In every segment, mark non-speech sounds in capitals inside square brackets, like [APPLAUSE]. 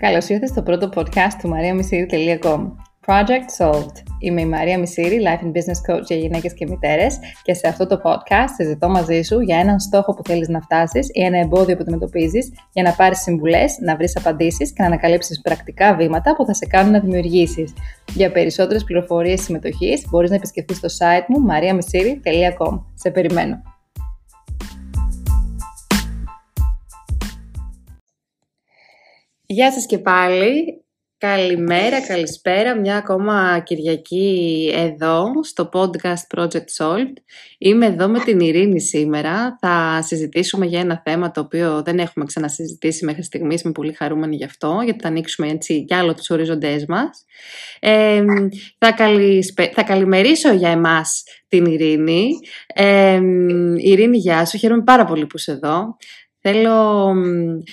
Καλώς ήρθατε στο πρώτο podcast του mariamisiri.com Project Solved. Είμαι η Μαρία Μισήρη, Life and Business Coach για γυναίκες και μητέρες και σε αυτό το podcast συζητώ μαζί σου για έναν στόχο που θέλεις να φτάσεις ή ένα εμπόδιο που αντιμετωπίζεις για να πάρεις συμβουλές, να βρεις απαντήσεις και να ανακαλύψεις πρακτικά βήματα που θα σε κάνουν να δημιουργήσεις. Για περισσότερες πληροφορίες συμμετοχής μπορείς να επισκεφτείς το site μου mariamisiri.com. Σε περιμένω. Γεια σας και πάλι. Καλημέρα, καλησπέρα. Μια ακόμα Κυριακή εδώ στο podcast Project Solved. Είμαι εδώ με την Ειρήνη σήμερα. Θα συζητήσουμε για ένα θέμα το οποίο δεν έχουμε ξανασυζητήσει μέχρι στιγμής. Είμαι πολύ χαρούμενη γι' αυτό, γιατί θα ανοίξουμε έτσι κι άλλο τους οριζοντές μας. Ε, θα, καλησπε... θα καλημερίσω για εμάς την Ειρήνη. Ε, Ειρήνη, γεια σου. Χαίρομαι πάρα πολύ που είσαι εδώ. Θέλω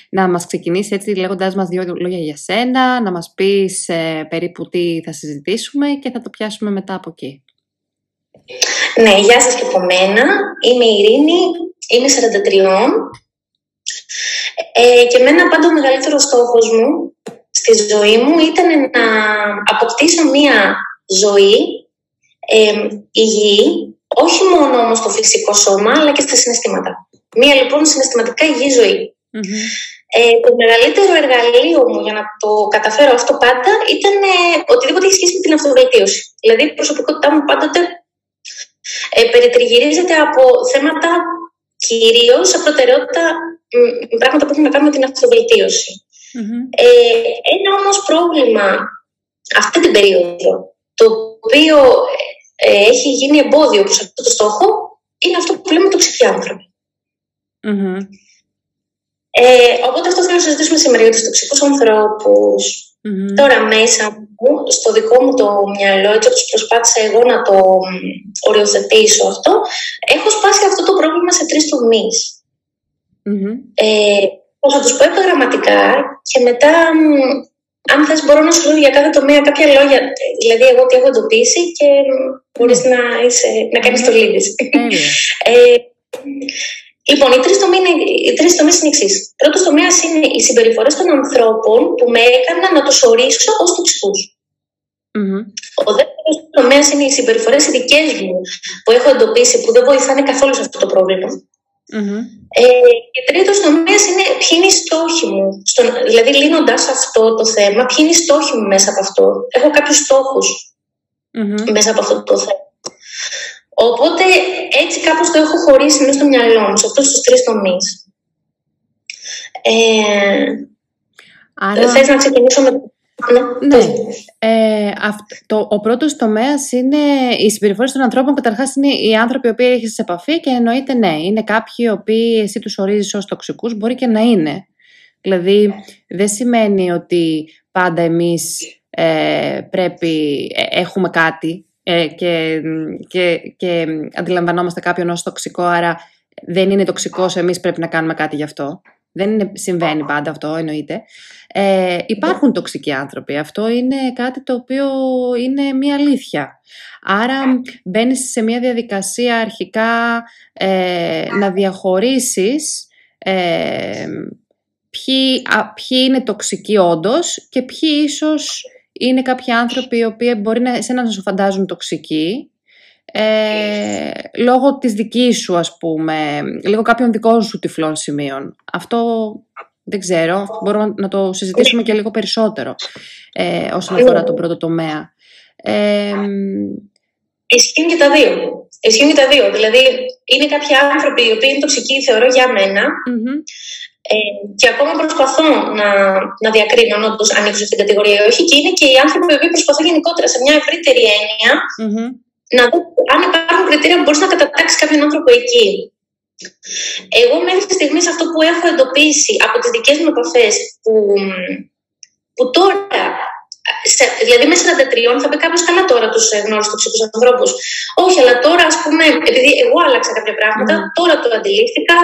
να μας ξεκινήσεις έτσι λέγοντάς μας δύο λόγια για σένα, να μας πεις ε, περίπου τι θα συζητήσουμε και θα το πιάσουμε μετά από εκεί. Ναι, γεια σας και από μένα. Είμαι η Ειρήνη, είμαι 43 ε, και εμένα πάντα ο μεγαλύτερος στόχος μου στη ζωή μου ήταν να αποκτήσω μία ζωή ε, υγιή, όχι μόνο όμως στο φυσικό σώμα, αλλά και στα συναισθήματα. Μία λοιπόν συναισθηματικά υγιή Ε, το μεγαλύτερο εργαλείο μου για να το καταφέρω αυτό πάντα ήταν ε, οτιδήποτε έχει σχέση με την αυτοβελτίωση. Δηλαδή η προσωπικότητά μου πάντοτε ε, περιτριγυρίζεται από θέματα κυρίως σε προτεραιότητα πράγματα που έχουν να κάνουν με την αυτοβελτίωση. Ε, ένα όμως πρόβλημα αυτή την περίοδο, το οποίο ε, έχει γίνει εμπόδιο προς αυτό το στόχο, είναι αυτό που λέμε τοξικοί άνθρωποι. Mm-hmm. Ε, οπότε αυτό θέλω να συζητήσουμε σήμερα για τους τοξικούς Τώρα μέσα μου, στο δικό μου το μυαλό, έτσι όπως προσπάθησα εγώ να το οριοθετήσω αυτό, έχω σπάσει αυτό το πρόβλημα σε τρεις τομείς. Mm-hmm. Ε, θα τους πω επαγγραμματικά και μετά, αν θες μπορώ να σου λέω για κάθε τομέα κάποια λόγια, δηλαδή εγώ τι έχω εντοπίσει και μπορείς να, είσαι, να κάνεις το λίδι. ε, Λοιπόν, οι τρεις τομείς είναι, οι εξής. Πρώτος τομέας είναι οι συμπεριφορές των ανθρώπων που με έκαναν να τους ορίσω ως τοξικούς. Mm-hmm. Ο δεύτερος τομέας είναι οι συμπεριφορές οι δικέ μου που έχω εντοπίσει που δεν βοηθάνε καθόλου σε αυτό το πρόβλημα. Mm-hmm. Ε, και τρίτος τομέας είναι ποιοι είναι οι στόχοι μου. Στον, δηλαδή, λύνοντας αυτό το θέμα, ποιοι είναι οι στόχοι μου μέσα από αυτό. Έχω κάποιους στόχους mm-hmm. μέσα από αυτό το θέμα. Οπότε έτσι κάπως το έχω χωρίσει μέσα στο μυαλό μου, σε αυτούς τους τρεις τομείς. Ε, Άρα... Θες να ξεκινήσω με... Ναι. ναι. Ε, αυτό, ο πρώτος τομέας είναι οι συμπεριφορές των ανθρώπων. Καταρχάς είναι οι άνθρωποι οι οποίοι έχεις σε επαφή και εννοείται ναι, είναι κάποιοι οι οποίοι εσύ τους ορίζεις ως τοξικούς, μπορεί και να είναι. Δηλαδή δεν σημαίνει ότι πάντα εμείς ε, πρέπει, ε, έχουμε κάτι ε, και, και, και αντιλαμβανόμαστε κάποιον ως τοξικό, άρα δεν είναι τοξικός, εμείς πρέπει να κάνουμε κάτι γι' αυτό. Δεν είναι, συμβαίνει πάντα αυτό, εννοείται. Ε, υπάρχουν τοξικοί άνθρωποι. Αυτό είναι κάτι το οποίο είναι μια αλήθεια. Άρα μπαίνεις σε μια διαδικασία αρχικά ε, να διαχωρίσεις ε, ποιοι, ποιοι είναι τοξικοί όντως και ποιοι ίσως είναι κάποιοι άνθρωποι οι οποίοι μπορεί να, εσένα να σου φαντάζουν τοξικοί ε, λόγω της δικής σου ας πούμε, λίγο κάποιων δικών σου τυφλών σημείων. Αυτό δεν ξέρω, μπορούμε να το συζητήσουμε και λίγο περισσότερο ε, όσον αφορά τον πρώτο τομέα. Ε, Ισχύουν και τα δύο. Ισχύουν και τα δύο. Δηλαδή, είναι κάποιοι άνθρωποι οι οποίοι είναι τοξικοί, θεωρώ για μενα ε, και ακόμα προσπαθώ να, να διακρίνω αν όντως ανοίξω στην κατηγορία ή όχι. Και είναι και οι άνθρωποι που προσπαθούν γενικότερα σε μια ευρύτερη να δω αν υπάρχουν κριτήρια που μπορείς να κατατάξεις κάποιον άνθρωπο εκεί. Εγώ μέχρι στιγμής αυτό που έχω εντοπίσει από τις δικές μου επαφές που, που τώρα σε, δηλαδή μέσα στα τετριών θα πει κάποιος καλά τώρα τους γνώρισε τοξικού ανθρώπους. Όχι, αλλά τώρα, ας πούμε, επειδή εγώ άλλαξα κάποια πράγματα, τώρα το αντιλήφθηκα,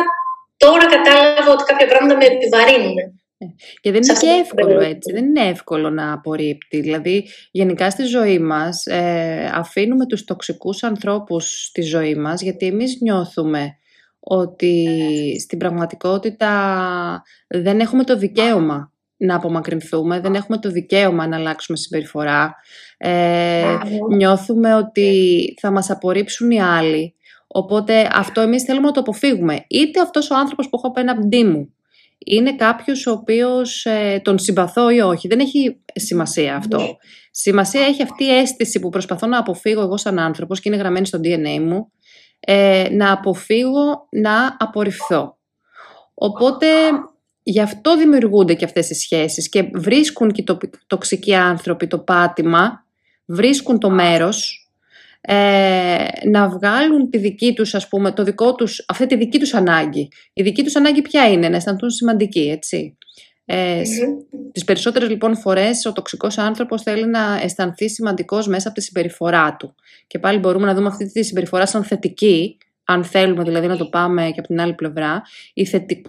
τώρα κατάλαβα ότι κάποια πράγματα με επιβαρύνουν. Ε, και δεν είναι και εύκολο έτσι, δεν είναι εύκολο να απορρίπτει. Δηλαδή, γενικά στη ζωή μας ε, αφήνουμε τους τοξικούς ανθρώπους στη ζωή μας γιατί εμείς νιώθουμε ότι στην πραγματικότητα δεν έχουμε το δικαίωμα να απομακρυνθούμε, δεν έχουμε το δικαίωμα να αλλάξουμε συμπεριφορά. Ε, νιώθουμε ότι θα μας απορρίψουν οι άλλοι. Οπότε αυτό εμείς θέλουμε να το αποφύγουμε. Είτε αυτός ο άνθρωπος που έχω απέναντί μου είναι κάποιος ο οποίος ε, τον συμπαθώ ή όχι. Δεν έχει σημασία αυτό. Ναι. Σημασία έχει αυτή η αίσθηση που προσπαθώ να αποφύγω εγώ σαν άνθρωπος και είναι γραμμένη στο DNA μου, ε, να αποφύγω να απορριφθώ. Οπότε γι' αυτό δημιουργούνται και αυτές οι σχέσεις και βρίσκουν και οι τοξικοί άνθρωποι το πάτημα, βρίσκουν το μέρος ε, να βγάλουν τη δική τους, ας πούμε, το δικό τους, αυτή τη δική τους ανάγκη. Η δική τους ανάγκη ποια είναι, να αισθανθούν σημαντικοί, έτσι. Ε, mm-hmm. Τις περισσότερες λοιπόν φορές ο τοξικός άνθρωπος θέλει να αισθανθεί σημαντικός μέσα από τη συμπεριφορά του. Και πάλι μπορούμε να δούμε αυτή τη συμπεριφορά σαν θετική, αν θέλουμε δηλαδή να το πάμε και από την άλλη πλευρά.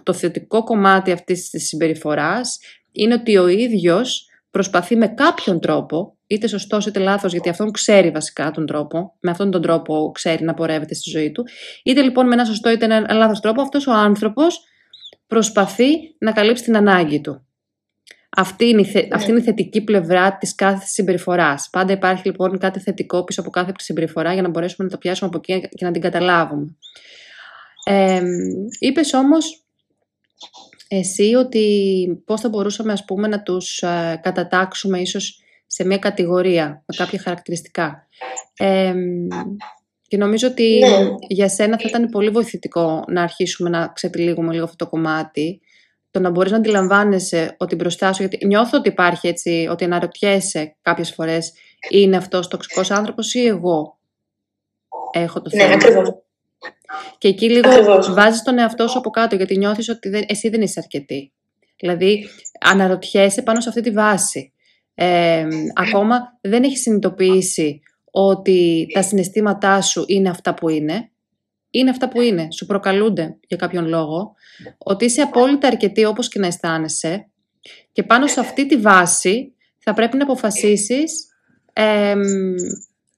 Το θετικό κομμάτι αυτής της συμπεριφοράς είναι ότι ο ίδιος προσπαθεί με κάποιον τρόπο, είτε σωστός είτε λάθος, γιατί αυτόν ξέρει βασικά τον τρόπο, με αυτόν τον τρόπο ξέρει να πορεύεται στη ζωή του, είτε λοιπόν με ένα σωστό είτε ένα λάθος τρόπο, αυτός ο άνθρωπος προσπαθεί να καλύψει την ανάγκη του. Αυτή είναι, η θε... αυτή είναι η θετική πλευρά της κάθε συμπεριφοράς. Πάντα υπάρχει λοιπόν κάτι θετικό πίσω από κάθε συμπεριφορά για να μπορέσουμε να το πιάσουμε από εκεί και να την καταλάβουμε. Ε, Είπες όμως εσύ ότι πώς θα μπορούσαμε ας πούμε να τους ε, κατατάξουμε ίσως σε μια κατηγορία με κάποια χαρακτηριστικά. και νομίζω ότι ναι. για σένα θα ήταν πολύ βοηθητικό να αρχίσουμε να ξετυλίγουμε λίγο αυτό το κομμάτι. Το να μπορείς να αντιλαμβάνεσαι ότι μπροστά σου, γιατί νιώθω ότι υπάρχει έτσι, ότι αναρωτιέσαι κάποιες φορές είναι αυτός τοξικός άνθρωπος ή εγώ έχω το ναι, θέμα. Ναι, ακριβώς. Και εκεί λίγο βάζεις τον εαυτό σου από κάτω γιατί νιώθεις ότι δεν, εσύ δεν είσαι αρκετή. Δηλαδή αναρωτιέσαι πάνω σε αυτή τη βάση. Ε, ακόμα δεν έχει συνειδητοποιήσει ότι τα συναισθήματά σου είναι αυτά που είναι. Είναι αυτά που είναι. Σου προκαλούνται για κάποιον λόγο. Ότι είσαι απόλυτα αρκετή όπως και να αισθάνεσαι. Και πάνω σε αυτή τη βάση θα πρέπει να αποφασίσεις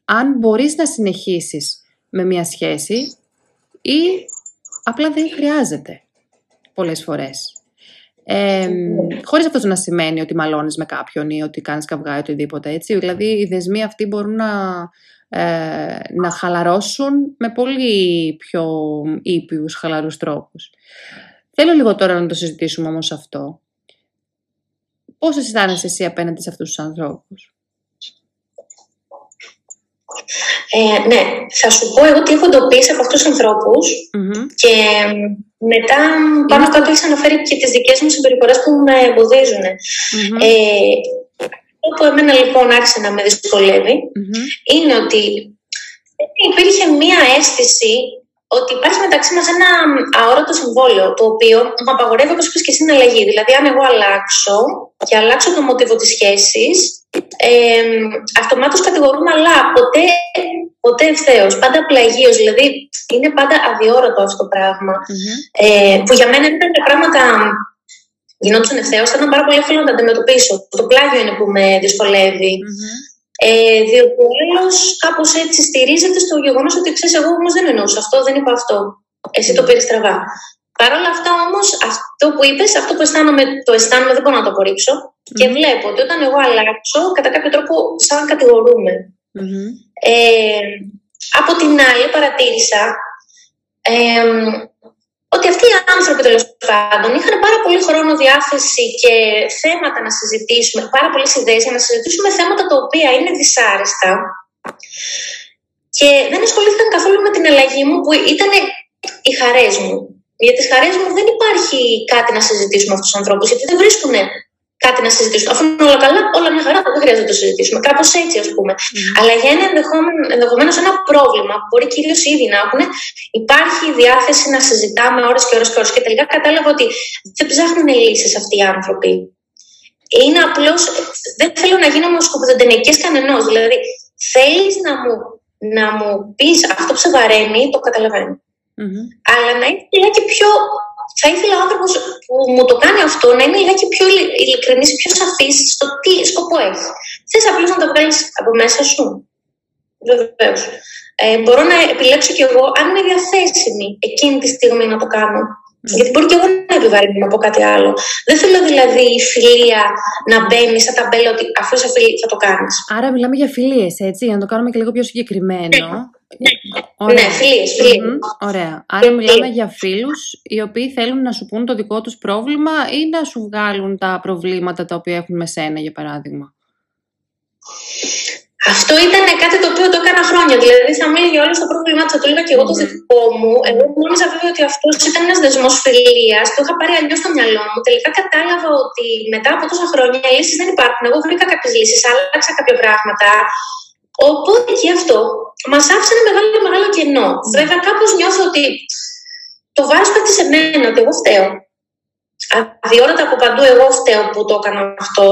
αν μπορείς να συνεχίσεις με μια σχέση ή απλά δεν χρειάζεται πολλές φορές. Ε, χωρίς αυτός να σημαίνει ότι μαλώνεις με κάποιον ή ότι κάνεις καυγά ή οτιδήποτε έτσι. Δηλαδή οι δεσμοί αυτοί μπορούν να, ε, να χαλαρώσουν με πολύ πιο ήπιους, χαλαρούς τρόπους. Θέλω λίγο τώρα να το συζητήσουμε όμως αυτό. Πώς αισθάνεσαι εσύ απέναντι σε αυτούς τους ανθρώπους; Ε, ναι, θα σου πω εγώ τι έχω εντοπίσει από αυτούς τους ανθρωπους και μετά πάνω mm-hmm. κάτω έχεις αναφέρει και τις δικές μου συμπεριφορές που με εμποδίζουν. Mm-hmm. Ε, αυτό που εμένα λοιπόν άρχισε να με δυσκολεύει είναι ότι υπήρχε μία αίσθηση ότι υπάρχει μεταξύ μας ένα αόρατο συμβόλαιο το οποίο μου απαγορεύει όπως είπες και εσύ αλλαγή. Δηλαδή αν εγώ αλλάξω και αλλάξω το μοτίβο της σχέσης ε, αυτομάτως κατηγορούμε αλλά ποτέ, ποτέ ευθέως, πάντα πλαγίως, δηλαδή είναι πάντα αδιόρατο αυτό το πραγμα Ε, που για μένα ήταν τα πράγματα γινόντουσαν ευθέως, θα ήταν πάρα πολύ εύκολο να τα αντιμετωπίσω. Το πλάγιο είναι που με δυσκολευει Ε, διότι ο άλλος κάπως έτσι στηρίζεται στο γεγονός ότι ξέρεις, εγώ όμως δεν εννοούσα αυτό, δεν είπα αυτό. Εσύ το πήρε στραβά. Παρ' όλα αυτά όμως, αυτό που είπες, αυτό που αισθάνομαι, το αισθάνομαι, δεν μπορώ να το απορριψω Και βλέπω ότι όταν εγώ αλλάξω, κατά κάποιο τρόπο, σαν κατηγορούμε. Ε, από την άλλη, παρατήρησα ε, ότι αυτοί οι άνθρωποι τέλος πάντων είχαν πάρα πολύ χρόνο διάθεση και θέματα να συζητήσουμε, πάρα πολλές ιδέες για να συζητήσουμε θέματα τα οποία είναι δυσάρεστα. Και δεν ασχολήθηκαν καθόλου με την αλλαγή μου που ήταν οι χαρές μου. Για τι χαρές μου δεν υπάρχει κάτι να συζητήσουμε με αυτούς τους ανθρώπους, γιατί δεν βρίσκουν κάτι να συζητήσουμε. Αφού είναι όλα καλά, όλα μια χαρά, δεν χρειάζεται να το συζητήσουμε. Κάπως έτσι, ας πούμε. Αλλά για ένα ενδεχομένως ένα πρόβλημα που μπορεί κυρίως ήδη να έχουν, υπάρχει διάθεση να συζητάμε ώρες και ώρες και ώρες. Και τελικά κατάλαβα ότι δεν ψάχνουν λύσεις αυτοί οι άνθρωποι. Είναι απλώς. Δεν θέλω να γίνω σκοποδεντενεκέ κανενός. Δηλαδή, θέλεις να μου, να μου πεις αυτό που σε βαραίνει, το καταλαβαίνω. Mm-hmm. Αλλά να είναι και πιο θα ήθελα ο άνθρωπος που μου το κάνει αυτό να είναι λιγάκι πιο ειλικρινής, πιο σαφής στο τι σκοπό έχει. Θες απλώς να το βγάλεις από μέσα σου; Βεβαίως. Ε, μπορώ να επιλέξω κι εγώ αν είμαι διαθέσιμη εκείνη τη στιγμή να το κάνω. Γιατί μπορεί και εγώ να επιβαρύνω από κάτι άλλο. Δεν θέλω δηλαδή η φιλία να μπαίνει σαν ταμπέλα ότι αφού είσαι φίλη θα το κάνεις. Άρα μιλάμε για φιλίες, έτσι, για να το κάνουμε και λίγο πιο συγκεκριμένο. Ναι, Ωραία. ναι φιλίες, φιλίες. Ωραία. Άρα μιλάμε για φίλους οι οποίοι θέλουν να σου πούν το δικό τους πρόβλημα ή να σου βγάλουν τα προβλήματα τα οποία έχουν με σένα, για παράδειγμα. Αυτό ήταν κάτι το οποίο το έκανα χρόνια. Δηλαδή, θα μίλη για όλο το πρόβλημά τους. Θα το έλεγα και εγώ το δικό μου. Εγώ νόμιζα βέβαια ότι αυτός ήταν ένας δεσμός φιλίας. Το είχα πάρει αλλιώς στο μυαλό μου. Τελικά κατάλαβα ότι μετά από τόσα χρόνια οι λύσεις δεν υπάρχουν. Εγώ βρήκα κάποιες λύσεις, άλλαξα κάποια πράγματα. Οπότε και αυτό μας άφησε ένα μεγάλο, μεγάλο κενό. Mm. Βέβαια, κάπως νιώθω ότι το βάρο πέφτει σε μένα, ότι εγώ φταίω. Αδιόρατα από παντού, εγώ φταίω που το έκανα αυτό.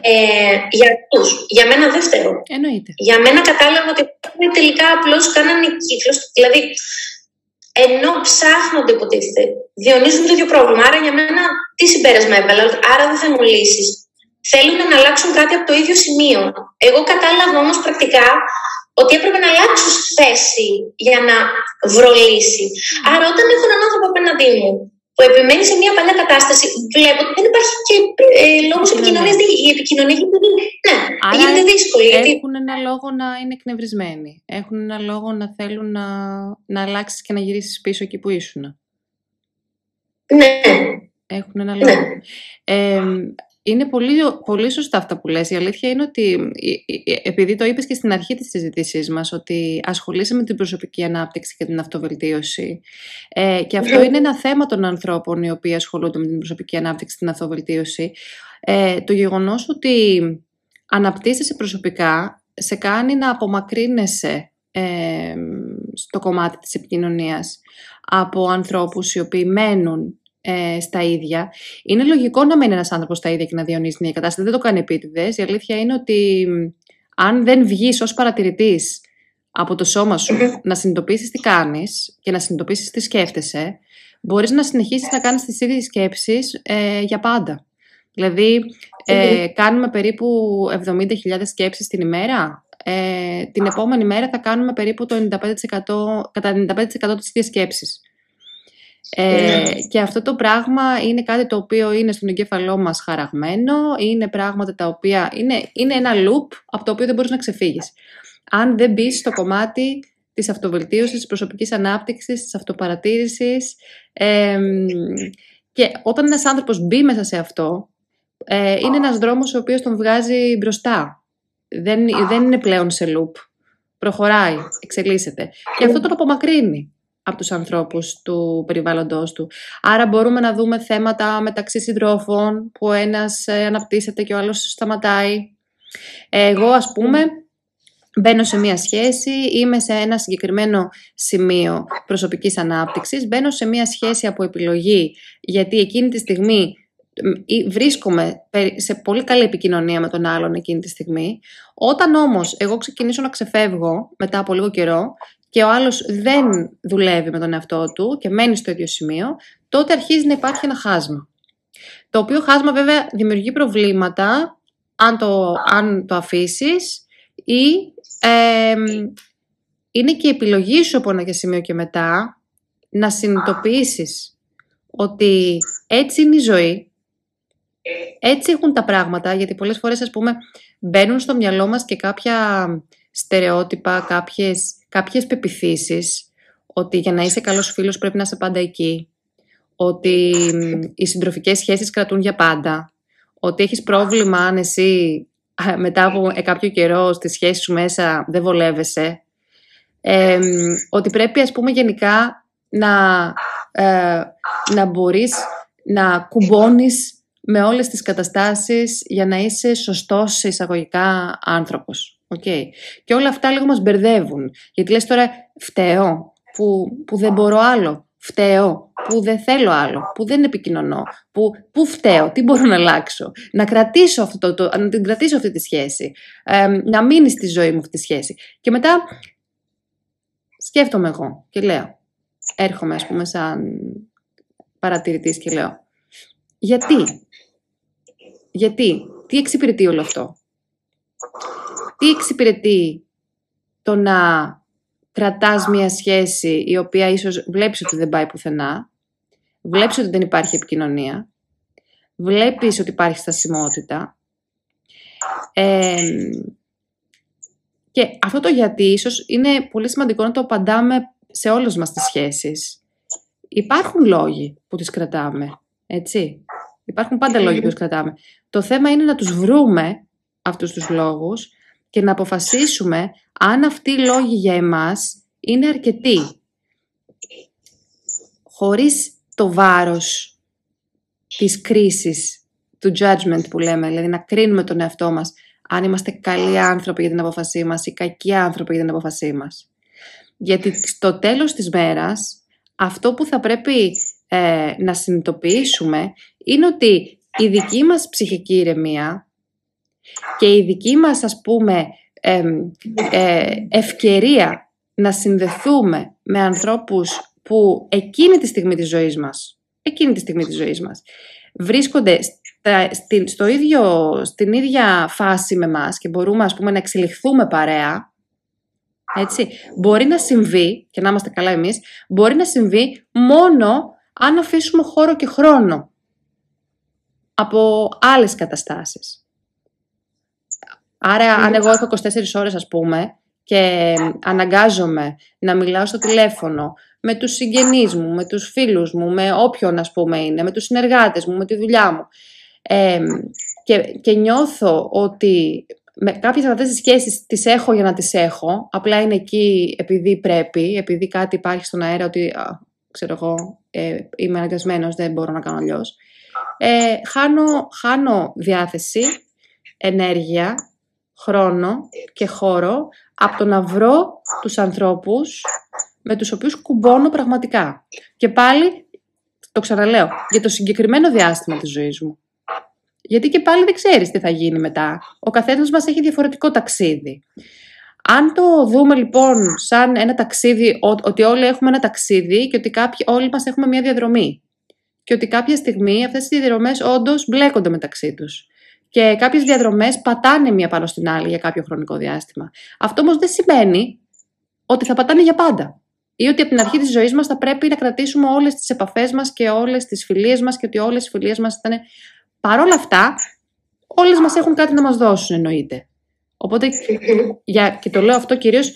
Ε, για αυτούς. Για μένα δεύτερο. Εννοείται. Για μένα κατάλαβα ότι τελικά απλώς κάνανε κύκλος. Δηλαδή, ενώ ψάχνονται υποτίθεται, διονύζουν το ίδιο πρόβλημα. Άρα για μένα τι συμπέρασμα έβαλα, άρα δεν θα μου λύσεις. Θέλουν να αλλάξουν κάτι από το ίδιο σημείο. Εγώ κατάλαβα όμως πρακτικά ότι έπρεπε να αλλάξω θέση για να βρω λύση. Άρα όταν έχω έναν άνθρωπο απέναντί μου που επιμένει σε μια παλιά κατάσταση, βλέπω ότι δεν υπάρχει και ε, λόγος επικοινωνία. Ναι, ναι. Η επικοινωνία γίνεται, ναι, Άρα γίνεται δύσκολη. Έχουν ένα λόγο να είναι εκνευρισμένοι. Έχουν ένα λόγο να θέλουν να, να αλλάξεις και να γυρίσεις πίσω εκεί που ήσουν. Ναι. Έχουν ένα λόγο. Ναι. Ε, είναι πολύ, πολύ σωστά αυτά που λες. Η αλήθεια είναι ότι, επειδή το είπες και στην αρχή της συζήτησής μας, ότι ασχολείσαι με την προσωπική ανάπτυξη και την αυτοβελτίωση. Ε, και αυτό είναι ένα θέμα των ανθρώπων οι οποίοι ασχολούνται με την προσωπική ανάπτυξη και την αυτοβελτίωση. Ε, το γεγονός ότι αναπτύσσεσαι προσωπικά σε κάνει να απομακρύνεσαι ε, στο κομμάτι της επικοινωνίας από ανθρώπους οι οποίοι μένουν ε, στα ίδια. Είναι λογικό να μένει ένας άνθρωπος στα ίδια και να διονύζει μια κατάσταση. Δεν το κάνει επίτηδες. Η αλήθεια είναι ότι αν δεν βγεις ως παρατηρητής από το σώμα σου να συνειδητοποιήσεις τι κάνεις και να συνειδητοποιήσεις τι σκέφτεσαι, μπορείς να συνεχίσεις να κάνεις τις ίδιες σκέψεις ε, για πάντα. Δηλαδή, ε, κάνουμε περίπου 70.000 σκέψεις την ημέρα. Ε, την επόμενη μέρα θα κάνουμε περίπου το 95%, κατά 95% τις ίδιες σκέψεις. Ε, ναι. και αυτό το πράγμα είναι κάτι το οποίο είναι στον εγκέφαλό μας χαραγμένο, είναι πράγματα τα οποία είναι, είναι ένα loop από το οποίο δεν μπορείς να ξεφύγεις. Αν δεν μπεις στο κομμάτι της αυτοβελτίωσης, της προσωπικής ανάπτυξης, της αυτοπαρατήρησης και όταν ένας άνθρωπος μπει μέσα σε αυτό, ε, είναι ένας δρόμος ο οποίος τον βγάζει μπροστά. Δεν, δεν είναι πλέον σε loop. Προχωράει, εξελίσσεται. Και αυτό τον απομακρύνει από τους ανθρώπους του περιβάλλοντος του. Άρα μπορούμε να δούμε θέματα μεταξύ συντρόφων που ένας ε, αναπτύσσεται και ο άλλος σταματάει. Εγώ ας πούμε μπαίνω σε μια σχέση, είμαι σε ένα συγκεκριμένο σημείο προσωπικής ανάπτυξης, μπαίνω σε μια σχέση από επιλογή γιατί εκείνη τη στιγμή βρίσκομαι σε πολύ καλή επικοινωνία με τον άλλον εκείνη τη στιγμή. Όταν όμως εγώ ξεκινήσω να ξεφεύγω μετά από λίγο καιρό και ο άλλος δεν δουλεύει με τον εαυτό του και μένει στο ίδιο σημείο, τότε αρχίζει να υπάρχει ένα χάσμα. Το οποίο χάσμα βέβαια δημιουργεί προβλήματα αν το, αν το αφήσεις ή είναι και η επιλογή σου από ένα και σημείο και μετά να συνειδητοποιήσεις ότι έτσι είναι η ζωή, έτσι έχουν τα πράγματα, γιατί πολλές φορές ας πούμε μπαίνουν στο μυαλό μας και κάποια στερεότυπα, κάποιες κάποιες πεπιθήσεις ότι για να είσαι καλός φίλος πρέπει να είσαι πάντα εκεί, ότι οι συντροφικές σχέσεις κρατούν για πάντα, ότι έχεις πρόβλημα αν εσύ μετά από κάποιο καιρό στη σχέση σου μέσα δεν βολεύεσαι, ότι πρέπει ας πούμε γενικά να, ε, να μπορείς να κουμπώνεις με όλες τις καταστάσεις για να είσαι σωστός εισαγωγικά άνθρωπος. Okay. Και όλα αυτά λίγο μας μπερδεύουν. Γιατί λες τώρα φταίω που, που δεν μπορώ άλλο. Φταίω που δεν θέλω άλλο. Που δεν επικοινωνώ. Που, που φταίω. Τι μπορώ να αλλάξω. Να κρατήσω, αυτό το, να την κρατήσω αυτή τη σχέση. να μείνει στη ζωή μου αυτή τη σχέση. Και μετά σκέφτομαι εγώ και λέω. Έρχομαι ας πούμε σαν παρατηρητής και λέω. Γιατί; Γιατί; Τι εξυπηρετεί όλο αυτό; Τι εξυπηρετεί το να κρατάς μια σχέση η οποία ίσως βλέπεις ότι δεν πάει πουθενά, βλέπεις ότι δεν υπάρχει επικοινωνία, βλέπεις ότι υπάρχει στασιμότητα. και αυτό το γιατί ίσως είναι πολύ σημαντικό να το απαντάμε σε όλες μας τις σχέσεις. Υπάρχουν λόγοι που τις κρατάμε, έτσι. Υπάρχουν πάντα λόγοι που τις κρατάμε. Το θέμα είναι να τους βρούμε αυτούς τους λόγους και να αποφασίσουμε αν αυτοί οι λόγοι για εμάς είναι αρκετοί. Χωρίς το βάρος της κρίσης, του judgment που λέμε, δηλαδή να κρίνουμε τον εαυτό μας αν είμαστε καλοί άνθρωποι για την αποφασή μας ή κακοί άνθρωποι για την αποφασή μας. Γιατί στο τέλος της μέρας αυτό που θα πρέπει ε, να συνειδητοποιήσουμε είναι ότι η δική μας ψυχική ηρεμία και η δική μας ας πούμε ε, ευκαιρία να συνδεθούμε με ανθρώπους που εκείνη τη στιγμή της ζωής μας, εκείνη τη στιγμή της ζωής μας, βρίσκονται στο ίδιο, στην ίδια φάση με μας και μπορούμε ας πούμε να εξελιχθούμε παρέα, έτσι, μπορεί να συμβεί, και να είμαστε καλά εμείς, μπορεί να συμβεί μόνο αν αφήσουμε χώρο και χρόνο από άλλες καταστάσεις. Άρα, αν εγώ έχω 24 ώρες, ας πούμε, και αναγκάζομαι να μιλάω στο τηλέφωνο με τους συγγενείς μου, με τους φίλους μου, με όποιον ας πούμε είναι, με τους συνεργάτες μου, με τη δουλειά μου και, και νιώθω ότι με κάποιες από αυτές τις σχέσεις τις έχω για να τις έχω, απλά είναι εκεί επειδή πρέπει, επειδή κάτι υπάρχει στον αέρα ότι, ξέρω εγώ, ε, είμαι αναγκασμένος, δεν μπορώ να κάνω αλλιώς. Ε, χάνω, χάνω διάθεση, ενέργεια, χρόνο και χώρο από το να βρω τους ανθρώπους με τους οποίους κουμπώνω πραγματικά. Και πάλι, το ξαναλέω, για το συγκεκριμένο διάστημα της ζωής μου. Γιατί και πάλι δεν ξέρεις τι θα γίνει μετά. Ο καθένας μας έχει διαφορετικό ταξίδι. Αν το δούμε λοιπόν σαν ένα ταξίδι, ότι όλοι έχουμε ένα ταξίδι και ότι κάποιοι, όλοι μας έχουμε μια διαδρομή. Και ότι κάποια στιγμή αυτές οι διαδρομές όντως μπλέκονται μεταξύ τους. Και κάποιες διαδρομές πατάνε μία πάνω στην άλλη για κάποιο χρονικό διάστημα. Αυτό όμως δεν σημαίνει ότι θα πατάνε για πάντα. Ή ότι από την αρχή της ζωής μας θα πρέπει να κρατήσουμε όλες τις επαφές μας και όλες τις φιλίες μας και ότι όλες οι φιλίες μας ήταν Παρ' όλα αυτά, όλες μας έχουν κάτι να μας δώσουν εννοείται. Οπότε, για, και το λέω αυτό κυρίως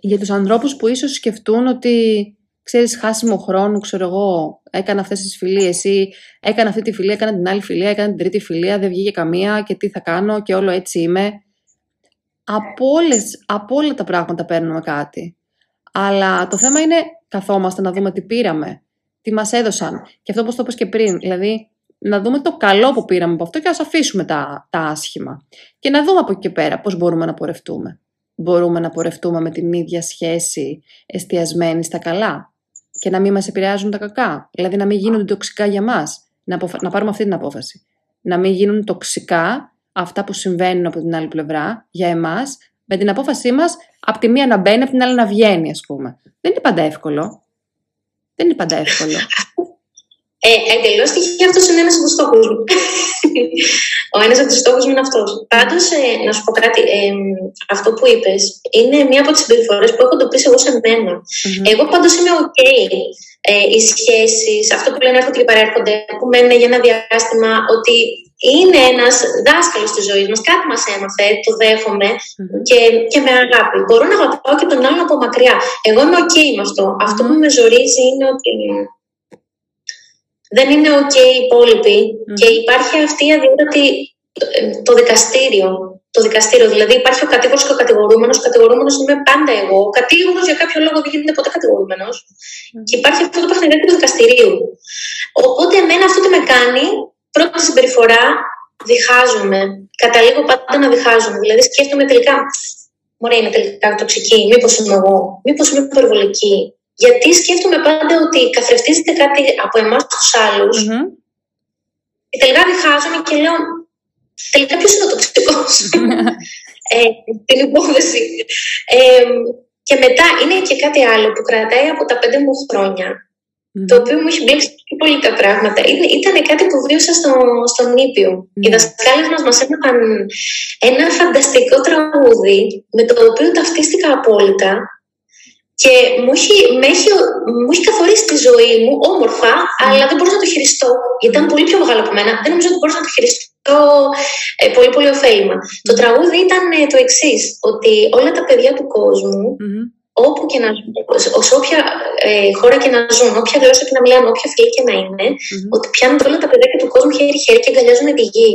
για τους ανθρώπους που ίσως σκεφτούν ότι ξέρεις χάσιμο χρόνο, ξέρω εγώ, έκανα αυτές τις φιλίες ή έκανα αυτή τη φιλία, έκανα την άλλη φιλία, έκανα την τρίτη φιλία, δεν βγήκε καμία και τι θα κάνω και όλο έτσι είμαι. Από, όλες, από όλα τα πράγματα παίρνουμε κάτι. Αλλά το θέμα είναι καθόμαστε να δούμε τι πήραμε, τι μας έδωσαν. Και αυτό όπως το είπες και πριν, δηλαδή να δούμε το καλό που πήραμε από αυτό και ας αφήσουμε τα, τα άσχημα. Και να δούμε από εκεί και πέρα πώς μπορούμε να πορευτούμε. Μπορούμε να πορευτούμε με την ίδια σχέση εστιασμένη στα καλά και να μην μας επηρεάζουν τα κακά. Δηλαδή να μην γίνονται τοξικά για μας. Να, να πάρουμε αυτή την απόφαση. Να μην γίνουν τοξικά αυτά που συμβαίνουν από την άλλη πλευρά για εμάς με την απόφασή μας από τη μία να μπαίνει, από την άλλη να βγαίνει ας πούμε. Δεν είναι πάντα εύκολο. Δεν είναι πάντα εύκολο. [LAUGHS] Ε, Εντελώς τυχαία αυτός είναι ένας από τους στόχους μου. Ο ένας από τους στόχους μου είναι αυτός. Πάντως, ε, να σου πω κάτι, ε, αυτό που είπες είναι μία από τις συμπεριφορές που έχω εντοπίσει εγώ σε μένα. Mm-hmm. Εγώ πάντως είμαι OK. Ε, οι σχέσεις, αυτό που λένε έρχονται και παρέρχονται, που μένουν για ένα διάστημα, ότι είναι ένας δάσκαλος της ζωής μας. Κάτι μας έμαθε, το δέχομαι mm-hmm. και, και με αγάπη. Μπορώ να αγαπάω και τον άλλον από μακριά. Εγώ είμαι OK με αυτό. Mm-hmm. Αυτό που με ζορίζει είναι ότι δεν είναι ok οι υπόλοιποι και υπάρχει αυτή η αδιόρατη το δικαστήριο. Το δικαστήριο, δηλαδή υπάρχει ο κατήγορο και ο κατηγορούμενος. Ο κατηγορούμενος είμαι πάντα εγώ. Ο κατήγορο για κάποιο λόγο δεν γίνεται ποτέ κατηγορούμενος. Και υπάρχει αυτό το παιχνίδι του δικαστηρίου. Οπότε, εμένα αυτό τι με κάνει, πρώτη συμπεριφορά, διχάζομαι. Καταλήγω πάντα να διχάζομαι. Δηλαδή, σκέφτομαι τελικά, Μωρέ, είναι τελικά τοξική, μήπως είμαι εγώ, μήπως είμαι υπερβολική, γιατί σκέφτομαι πάντα ότι καθρεφτίζεται κάτι από εμάς τους άλλους. Mm-hmm. Και τελικά διχάζομαι και λέω, τελικά ποιος είναι ο τοξικός; [LAUGHS] ε, την υπόθεση. Ε, και μετά είναι και κάτι άλλο που κρατάει από τα πέντε μου χρόνια. Mm-hmm. Το οποίο μου έχει μπλέξει πολύ τα πράγματα. Ήταν κάτι που βίωσα στο, στον Ήπιο. Mm-hmm. Οι δασκάλες μας μας έμαθαν ένα φανταστικό τραγούδι με το οποίο ταυτίστηκα απόλυτα Και μου έχει, με έχει, μου έχει καθορίσει τη ζωή μου όμορφα, αλλά δεν μπορούσα να το χειριστώ. Γιατί ήταν πολύ πιο μεγάλο από μένα. Δεν νομίζω ότι μπορούσα να το χειριστώ ε, πολύ, πολύ ωφέλιμα. Το τραγούδι ήταν ε, το εξής, ότι όλα τα παιδιά του κόσμου, όπου και να ζουν, σε όποια ε, χώρα και να ζουν, όποια γλώσσα και να μιλάνε, όποια φίλη και να είναι, ότι πιάνουν όλα τα παιδιά του κόσμου χέρι-χέρι και αγκαλιάζουν τη γη.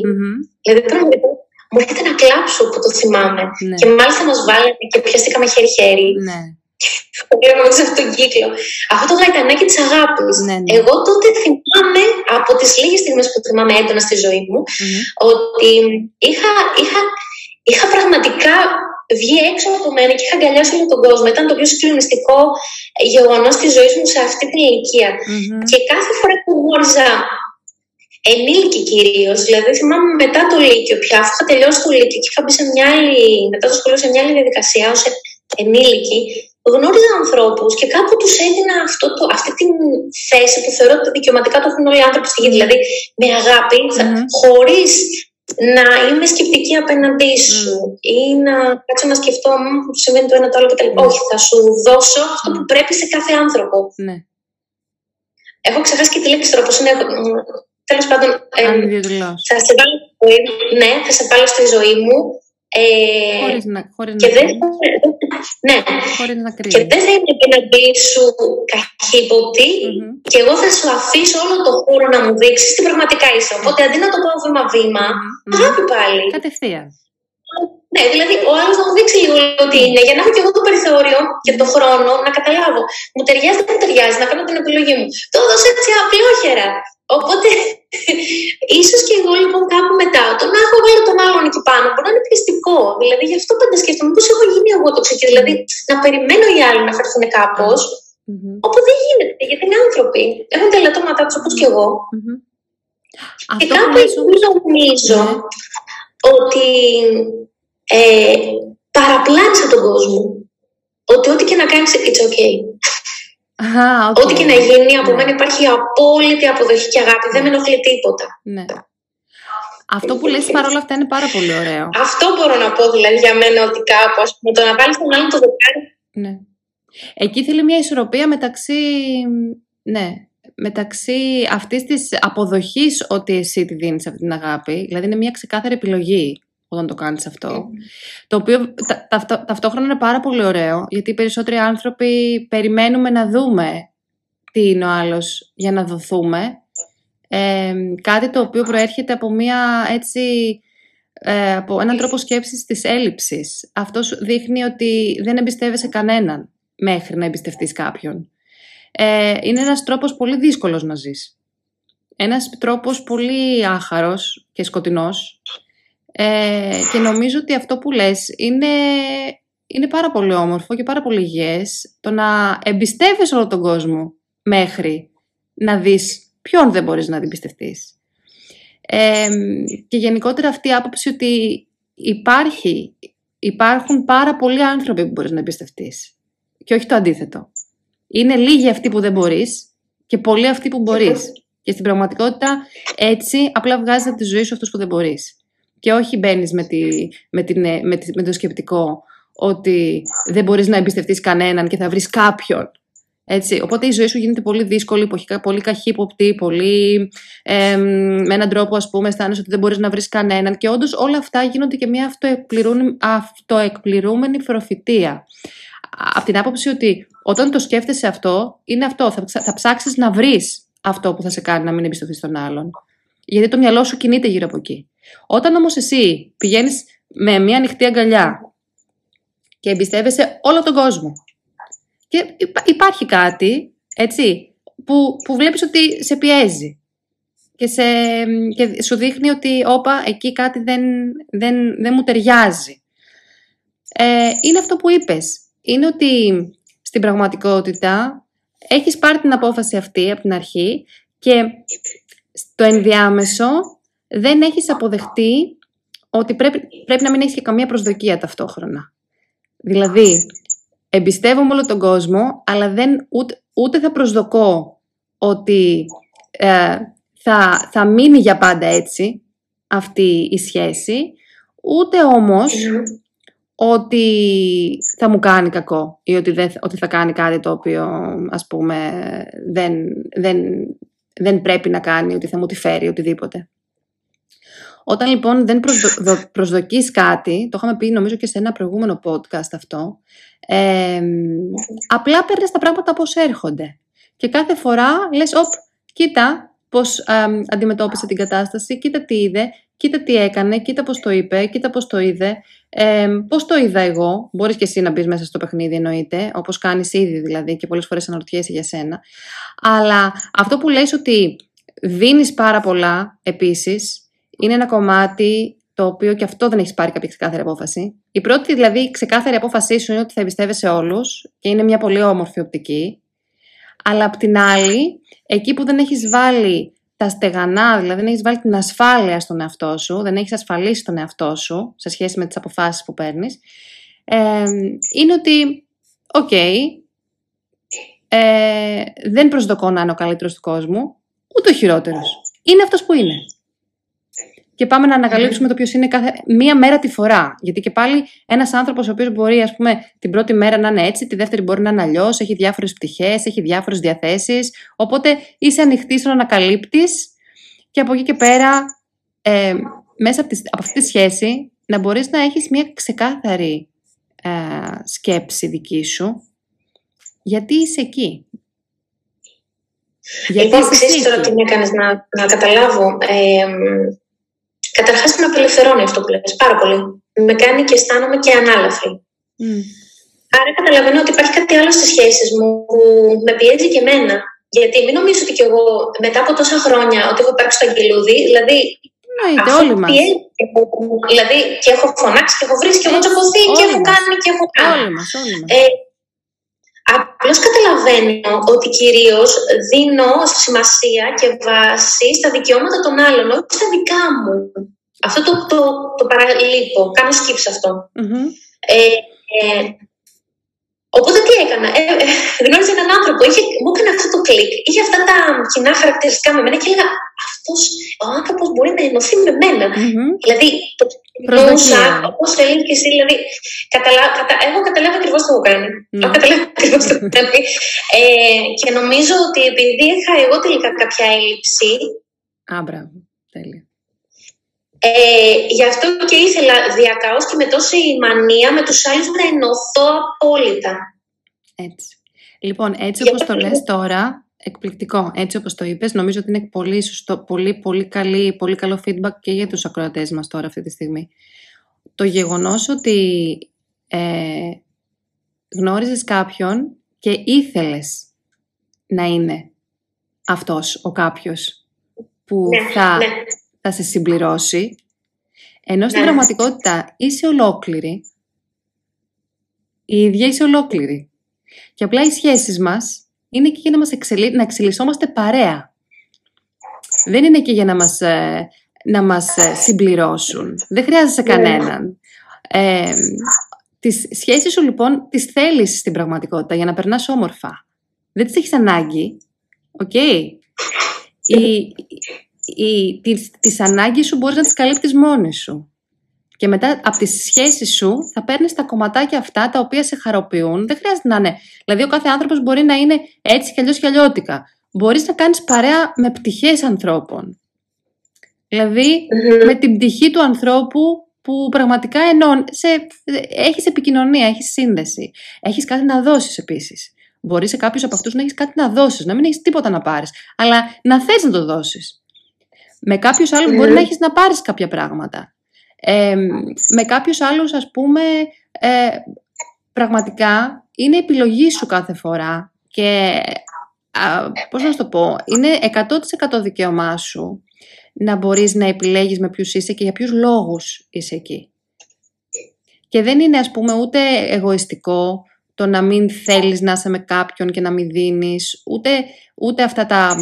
Δηλαδή, πραγματικά μου έρχεται να κλάψω που το θυμάμαι. Ναι. Και μάλιστα μας βάλανε και πιαστήκαμε χέρι-χέρι. Ναι. Πήγαμε μέσα σε αυτόν τον κύκλο. Αυτό το γαϊτανάκι της αγάπης. Ναι, ναι. Εγώ τότε θυμάμαι από τις λίγες στιγμές που θυμάμαι έντονα στη ζωή μου mm-hmm. ότι είχα, είχα, είχα πραγματικά βγει έξω από μένα και είχα αγκαλιάσει όλο τον κόσμο. Ήταν το πιο συγκλονιστικό γεγονός της ζωής μου σε αυτή την ηλικία. Mm-hmm. Και κάθε φορά που γνώριζα ενήλικη κυρίως. Δηλαδή, θυμάμαι μετά το Λύκειο πια, αφού είχα τελειώσει το Λύκειο και είχα μπει σε μια άλλη, μετά το σχολείο σε μια άλλη διαδικασία ως ενήλικη, γνώριζα ανθρώπους και κάπου τους έδινα αυτό το, αυτή τη θέση που θεωρώ ότι δικαιωματικά το έχουν όλοι οι άνθρωποι στη γη. Δηλαδή, με αγάπη, mm-hmm. χωρίς να είμαι σκεπτική απέναντί σου mm. ή να κάτσω να σκεφτώ που σημαίνει το ένα το άλλο κτλ. Mm. Όχι, θα σου δώσω αυτό που πρέπει σε κάθε άνθρωπο. Ναι. Έχω ξεχάσει και τη λέξη τώρα, είναι Τέλος πάντων, ε, θα σε βάλω, ναι, θα σε βάλω στη ζωή μου. Ε, χωρίς να, χωρίς και, δεν, ναι, χωρίς να και δεν θα είναι απέναντί σου καχύποτη mm-hmm. και εγώ θα σου αφήσω όλο το χώρο να μου δείξεις τι πραγματικά είσαι. Οπότε αντί να το πάω βήμα-βήμα, mm-hmm. αγάπη πάλι. Κατευθείαν. Ναι, δηλαδή ο άλλος να μου δείξει λίγο τι είναι, για να έχω και εγώ το περιθώριο και το χρόνο να καταλάβω. Μου ταιριάζει, δεν μου ταιριάζει, να κάνω την επιλογή μου. Το έδωσε έτσι απλόχερα. Οπότε, [LAUGHS] ίσως και εγώ λοιπόν κάπου μετά, το να έχω βάλει τον άλλον εκεί πάνω μπορεί να είναι πιεστικό. Δηλαδή, γι' αυτό πάντα σκέφτομαι πώς έχω γίνει εγώ το ξεκίνημα. Δηλαδή, να περιμένω οι άλλοι να φερθούν κάπως, mm-hmm. όπου δεν γίνεται, γιατί είναι άνθρωποι. Έχουν τα ελαττώματά τους όπως και εγώ. Mm-hmm. Και κάπου εκεί νομίζω ναι. ότι ε, παραπλάνησα τον κόσμο. Ότι ό,τι και να κάνεις, it's okay. Okay. Ό,τι και να γίνει, από ναι. μένα υπάρχει απόλυτη αποδοχή και αγάπη. Δεν με ενοχλεί τίποτα. Ναι. Αυτό που λες παρόλα αυτά είναι πάρα πολύ ωραίο. Αυτό μπορώ να πω δηλαδή για μένα ότι κάπου, ας πούμε, το να βάλεις τον άλλο το δοκάρι. Ναι. Εκεί θέλει μια ισορροπία μεταξύ, ναι, μεταξύ αυτής της αποδοχής ότι εσύ τη δίνεις αυτή την αγάπη, δηλαδή είναι μια ξεκάθαρη επιλογή όταν το κάνεις αυτό. Το οποίο τα, ταυτόχρονα είναι πάρα πολύ ωραίο, γιατί οι περισσότεροι άνθρωποι περιμένουμε να δούμε τι είναι ο άλλος για να δοθούμε. Ε, κάτι το οποίο προέρχεται από μια έτσι... Ε, από έναν τρόπο σκέψης της έλλειψης. Αυτός δείχνει ότι δεν εμπιστεύεσαι κανέναν μέχρι να εμπιστευτείς κάποιον. Ε, είναι ένας τρόπος πολύ δύσκολος να ζεις. Ένας τρόπος πολύ άχαρος και σκοτεινός ε, και νομίζω ότι αυτό που λες είναι, είναι πάρα πολύ όμορφο και πάρα πολύ υγιές το να εμπιστεύεις όλο τον κόσμο μέχρι να δεις ποιον δεν μπορείς να εμπιστευτείς. Ε, και γενικότερα αυτή η άποψη ότι υπάρχει, υπάρχουν πάρα πολλοί άνθρωποι που μπορείς να εμπιστευτείς και όχι το αντίθετο. Είναι λίγοι αυτοί που δεν μπορείς και πολλοί αυτοί που μπορείς. Και στην πραγματικότητα έτσι απλά βγάζεις από τη ζωή σου αυτούς που δεν μπορείς και όχι μπαίνεις με, με, με, με το σκεπτικό ότι δεν μπορείς να εμπιστευτείς κανέναν και θα βρεις κάποιον. Έτσι. Οπότε η ζωή σου γίνεται πολύ δύσκολη, πολύ καχύποπτη, πολύ ε, με έναν τρόπο ας πούμε αισθάνεσαι ότι δεν μπορείς να βρεις κανέναν και όντως όλα αυτά γίνονται και μια αυτοεκπληρούμενη προφητεία. Από την άποψη ότι όταν το σκέφτεσαι αυτό, είναι αυτό. Θα, θα ψάξεις να βρεις αυτό που θα σε κάνει να μην εμπιστευτείς τον άλλον. Γιατί το μυαλό σου κινείται γύρω από εκεί. Όταν όμως εσύ πηγαίνεις με μια ανοιχτή αγκαλιά και εμπιστεύεσαι όλο τον κόσμο και υπάρχει κάτι, έτσι, που, που βλέπεις ότι σε πιέζει και, σε, και σου δείχνει ότι όπα, εκεί κάτι δεν, δεν, δεν μου ταιριάζει. Ε, είναι αυτό που είπες. Είναι ότι στην πραγματικότητα έχεις πάρει την απόφαση αυτή από την αρχή και στο ενδιάμεσο δεν έχεις αποδεχτεί ότι πρέπει, πρέπει να μην έχεις και καμία προσδοκία ταυτόχρονα. Δηλαδή, εμπιστεύομαι όλο τον κόσμο, αλλά δεν, ούτε, θα προσδοκώ ότι ε, θα, θα μείνει για πάντα έτσι αυτή η σχέση, ούτε όμως, ότι θα μου κάνει κακό ή ότι, δεν, ότι θα κάνει κάτι το οποίο ας πούμε δεν, δεν, δεν πρέπει να κάνει, ότι θα μου τη φέρει, οτιδήποτε. Όταν λοιπόν δεν προσδο, προσδοκείς κάτι, το είχαμε πει νομίζω και σε ένα προηγούμενο podcast αυτό, ε, απλά παίρνεις τα πράγματα όπως έρχονται. Και κάθε φορά λες, οπ, κοίτα πώς ε, αντιμετώπισε την κατάσταση, κοίτα τι είδε, κοίτα τι έκανε, κοίτα πώς το είπε, κοίτα πώς το είδε, ε, πώς το είδα εγώ. Μπορείς και εσύ να μπεις μέσα στο παιχνίδι εννοείται, όπως κάνεις ήδη δηλαδή και πολλές φορές αναρωτιέσαι για σένα. Αλλά αυτό που λες ότι δίνεις πάρα πολλά επίσης, είναι ένα κομμάτι το οποίο και αυτό δεν έχεις πάρει κάποια ξεκάθαρη απόφαση. Η πρώτη δηλαδή ξεκάθαρη απόφασή σου είναι ότι θα εμπιστεύεσαι όλους και είναι μια πολύ όμορφη οπτική. Αλλά απ' την άλλη, εκεί που δεν έχεις βάλει τα στεγανά, δηλαδή δεν έχεις βάλει την ασφάλεια στον εαυτό σου, δεν έχεις ασφαλίσει τον εαυτό σου σε σχέση με τις αποφάσεις που παίρνεις, ε, είναι ότι, οκ, ε, δεν προσδοκώ να είναι ο καλύτερος του κόσμου, ούτε ο χειρότερος. Είναι αυτός που είναι και πάμε να ανακαλύψουμε το ποιος είναι κάθε μία μέρα τη φορά. Γιατί και πάλι ένας άνθρωπος ο οποίος μπορεί, ας πούμε, την πρώτη μέρα να είναι έτσι, τη δεύτερη μπορεί να είναι αλλιώς, έχει διάφορες πτυχές, έχει διάφορες διαθέσεις. Οπότε είσαι ανοιχτή στο να ανακαλύπτεις και από εκεί και πέρα, ε, μέσα από, από αυτή τη σχέση, να μπορείς να έχεις μια ξεκάθαρη ε, σκέψη δική σου γιατί είσαι εκεί; Γιατί λοιπόν, ξέρεις τώρα τι με έκανες να, να καταλάβω. Ε, Καταρχάς με απελευθερώνει αυτό που λες πάρα πολύ. Με κάνει και αισθάνομαι και ανάλαφρη. Mm. Άρα καταλαβαίνω ότι υπάρχει κάτι άλλο στις σχέσεις μου που με πιέζει και εμένα. Γιατί μην νομίζω ότι κι εγώ μετά από τόσα χρόνια ότι έχω υπάρξει στο αγγελούδι, δηλαδή ναι, όλοι μας. Δηλαδή και έχω φωνάξει και έχω βρει και έχω τσακωθεί και έχω κάνει και έχω κάνει. Όλοι μας, όλοι μας. Ε, Απλώς καταλαβαίνω ότι κυρίως δίνω σημασία και βάση στα δικαιώματα των άλλων, όχι στα δικά μου. Αυτό το, το, το παραλείπω. Κάνω skip σε αυτο Ε, ε, οπότε τι έκανα. Ε, ε, γνώριζα έναν άνθρωπο, είχε, μου έκανε αυτό το κλικ. Είχε αυτά τα κοινά χαρακτηριστικά με μένα και έλεγα αυτός ο άνθρωπος μπορεί να ενωθεί με μένα. Mm-hmm. Δηλαδή, το Νοούσα, όπως έλεγε και εσύ, δηλαδή, καταλα... κατα... έχω καταλάβει ακριβώς το έχω κάνει. Mm. Έχω καταλάβει ακριβώς το έχω κάνει. Ε, και νομίζω ότι επειδή είχα εγώ τελικά κάποια έλλειψη. Α, μπράβο. Τέλεια. Ε, γι' αυτό και ήθελα διακαώς και με τόση μανία με τους άλλους να ενωθώ απόλυτα. Έτσι. Λοιπόν, έτσι όπως το λες τώρα, Εκπληκτικό. Έτσι όπως το είπες, νομίζω ότι είναι πολύ σωστό, πολύ, πολύ, καλή, πολύ καλό feedback και για τους ακροατές μας τώρα αυτή τη στιγμή. Το γεγονός ότι ε, γνώριζες κάποιον και ήθελες να είναι αυτός ο κάποιος που ναι, θα, ναι. θα σε συμπληρώσει, ενώ στην ναι. πραγματικότητα είσαι ολόκληρη, η ίδια είσαι ολόκληρη. Και απλά οι σχέσεις μας είναι εκεί για να, μας εξελι... να εξελισσόμαστε παρέα. Δεν είναι εκεί για να μας, ε, να μας ε, συμπληρώσουν. Δεν χρειάζεσαι ναι. κανέναν. Ε, τις σχέσεις σου λοιπόν τις θέλεις στην πραγματικότητα για να περνάς όμορφα. Δεν τις έχεις ανάγκη. Ok; Okay. Οι, οι, τις, τις ανάγκες σου μπορείς να τις καλύπτεις μόνη σου. Και μετά από τις σχέσεις σου θα παίρνεις τα κομματάκια αυτά τα οποία σε χαροποιούν. Δεν χρειάζεται να είναι. Δηλαδή ο κάθε άνθρωπος μπορεί να είναι έτσι κι αλλιώς κι αλλιώτικα. Μπορείς να κάνεις παρέα με πτυχές ανθρώπων. δηλαδη με την πτυχή του ανθρώπου που πραγματικά ενώνει, σε, έχεις επικοινωνία, έχεις σύνδεση. Έχεις κάτι να δώσεις επίσης. Μπορεί σε κάποιους από αυτούς να έχεις κάτι να δώσεις, να μην έχεις τίποτα να πάρεις, αλλά να θες να το δώσεις. Με κάποιους μπορεί να έχεις να πάρεις κάποια πράγματα με κάποιους άλλους ας πούμε ε, πραγματικά είναι επιλογή σου κάθε φορά και α, πώς να σου το πω, είναι 100% δικαίωμά σου να μπορείς να επιλέγεις με ποιους είσαι και για ποιους λόγους είσαι εκεί. Και δεν είναι ας πούμε ούτε εγωιστικό το να μην θέλεις να είσαι με κάποιον και να μην δίνεις, ούτε, ούτε αυτά τα,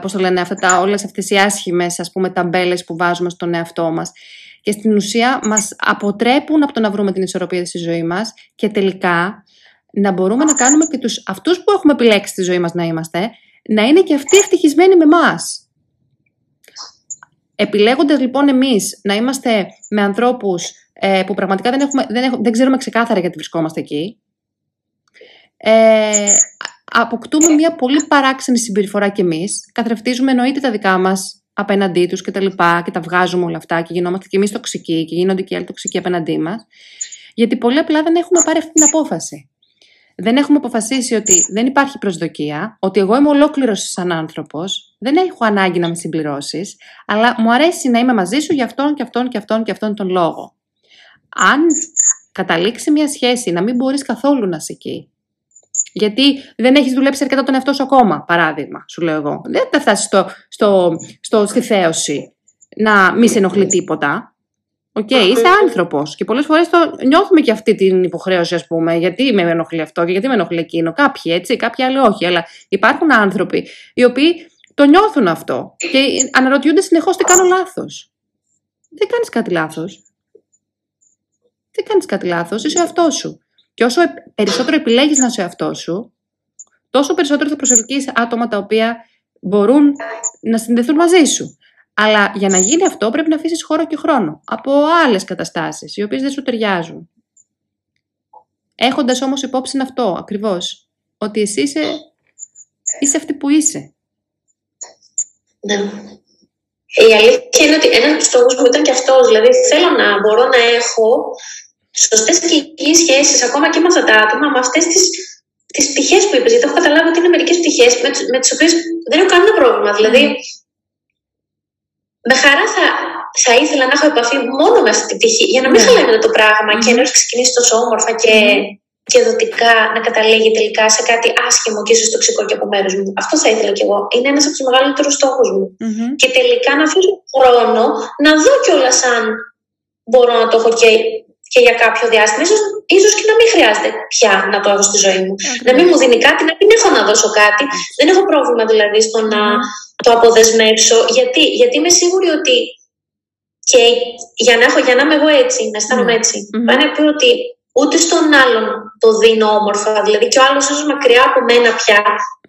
πώς το λένε, αυτά τα, όλες αυτές οι άσχημες ας πούμε ταμπέλες που βάζουμε στον εαυτό μας και στην ουσία μας αποτρέπουν από το να βρούμε την ισορροπία στη ζωή μας και τελικά να μπορούμε να κάνουμε και τους, αυτούς που έχουμε επιλέξει στη ζωή μας να είμαστε, να είναι και αυτοί ευτυχισμένοι με μας. Επιλέγοντας λοιπόν εμείς να είμαστε με ανθρώπους ε, που πραγματικά δεν, έχουμε, δεν, έχουμε, δεν ξέρουμε ξεκάθαρα γιατί βρισκόμαστε εκεί. Ε, αποκτούμε μια πολύ παράξενη συμπεριφορά κι εμείς. Καθρεφτίζουμε εννοείται τα δικά μας απέναντί τους και τα λοιπά και τα βγάζουμε όλα αυτά και γινόμαστε κι εμείς τοξικοί και γίνονται και άλλοι τοξικοί απέναντί μας. Γιατί πολύ απλά δεν έχουμε πάρει αυτή την απόφαση. Δεν έχουμε αποφασίσει ότι δεν υπάρχει προσδοκία, ότι εγώ είμαι ολόκληρος σαν άνθρωπος, δεν έχω ανάγκη να με συμπληρώσεις, αλλά μου αρέσει να είμαι μαζί σου για αυτόν και αυτόν και αυτόν και αυτόν τον λόγο. Αν καταλήξει μια σχέση να μην μπορείς καθόλου να είσαι εκεί, γιατί δεν έχεις δουλέψει αρκετά τον εαυτό σου ακόμα, παράδειγμα, σου λέω εγώ. Δεν θα φτάσεις στο, στο, στο, στη θέωση να μην σε ενοχλεί τίποτα. Ok, okay, είσαι άνθρωπος. Και πολλές φορές νιώθουμε και αυτή την υποχρέωση, ας πούμε. Γιατί με ενοχλεί αυτό και γιατί με ενοχλεί εκείνο. Κάποιοι έτσι, κάποιοι άλλοι όχι. Αλλά υπάρχουν άνθρωποι οι οποίοι το νιώθουν αυτό και αναρωτιούνται συνεχώς τι κάνω λάθος. Δεν κάνεις κάτι λάθος. Δεν κάνεις κάτι λάθος. Είσαι ο εαυτός σου. Και όσο περισσότερο επιλέγεις να είσαι ο εαυτός σου, τόσο περισσότερο θα προσελκύσει άτομα τα οποία μπορούν να συνδεθούν μαζί σου. Αλλά για να γίνει αυτό πρέπει να αφήσεις χώρο και χρόνο από άλλες καταστάσεις, οι οποίες δεν σου ταιριάζουν. Έχοντας όμως υπόψη αυτό ακριβώς, ότι εσύ είσαι, είσαι αυτή που είσαι. Ναι. Η αλήθεια είναι ότι ένας στόχο μου ήταν και αυτός. Δηλαδή, θέλω να μπορώ να έχω σωστές και υγιεί σχέσεις ακόμα και με αυτά τα άτομα, με αυτές τις τις πτυχές που είπες. Γιατί έχω καταλάβει ότι είναι μερικές πτυχές με, με τις οποίες δεν έχω κανένα πρόβλημα. Δηλαδή, με χαρά θα, θα ήθελα να έχω επαφή μόνο με αυτή την πτυχή, για να μην ναι. το πράγμα mm. και ενώ έχει ξεκινήσει τόσο όμορφα και, και δοτικά να καταλήγει τελικά σε κάτι άσχημο και ίσως τοξικό και από μέρους μου. Αυτό θα ήθελα κι εγώ. Είναι ένας από τους μεγαλύτερους στόχους μου. Mm-hmm. Και τελικά να αφήσω χρόνο να δω κιόλας αν μπορώ να το έχω και και για κάποιο διάστημα, ίσως, ίσως και να μην χρειάζεται πια να το έχω στη ζωή μου. Να μην μου δίνει κάτι, να μην έχω να δώσω κάτι. Δεν έχω πρόβλημα δηλαδή στο να το αποδεσμεύσω, γιατί, γιατί είμαι σίγουρη ότι και για να, έχω, για να είμαι εγώ έτσι, να αισθάνομαι έτσι, mm-hmm. πάνε να πει ότι ούτε στον άλλον το δίνω όμορφα, δηλαδή και ο άλλος ίσως μακριά από μένα πια,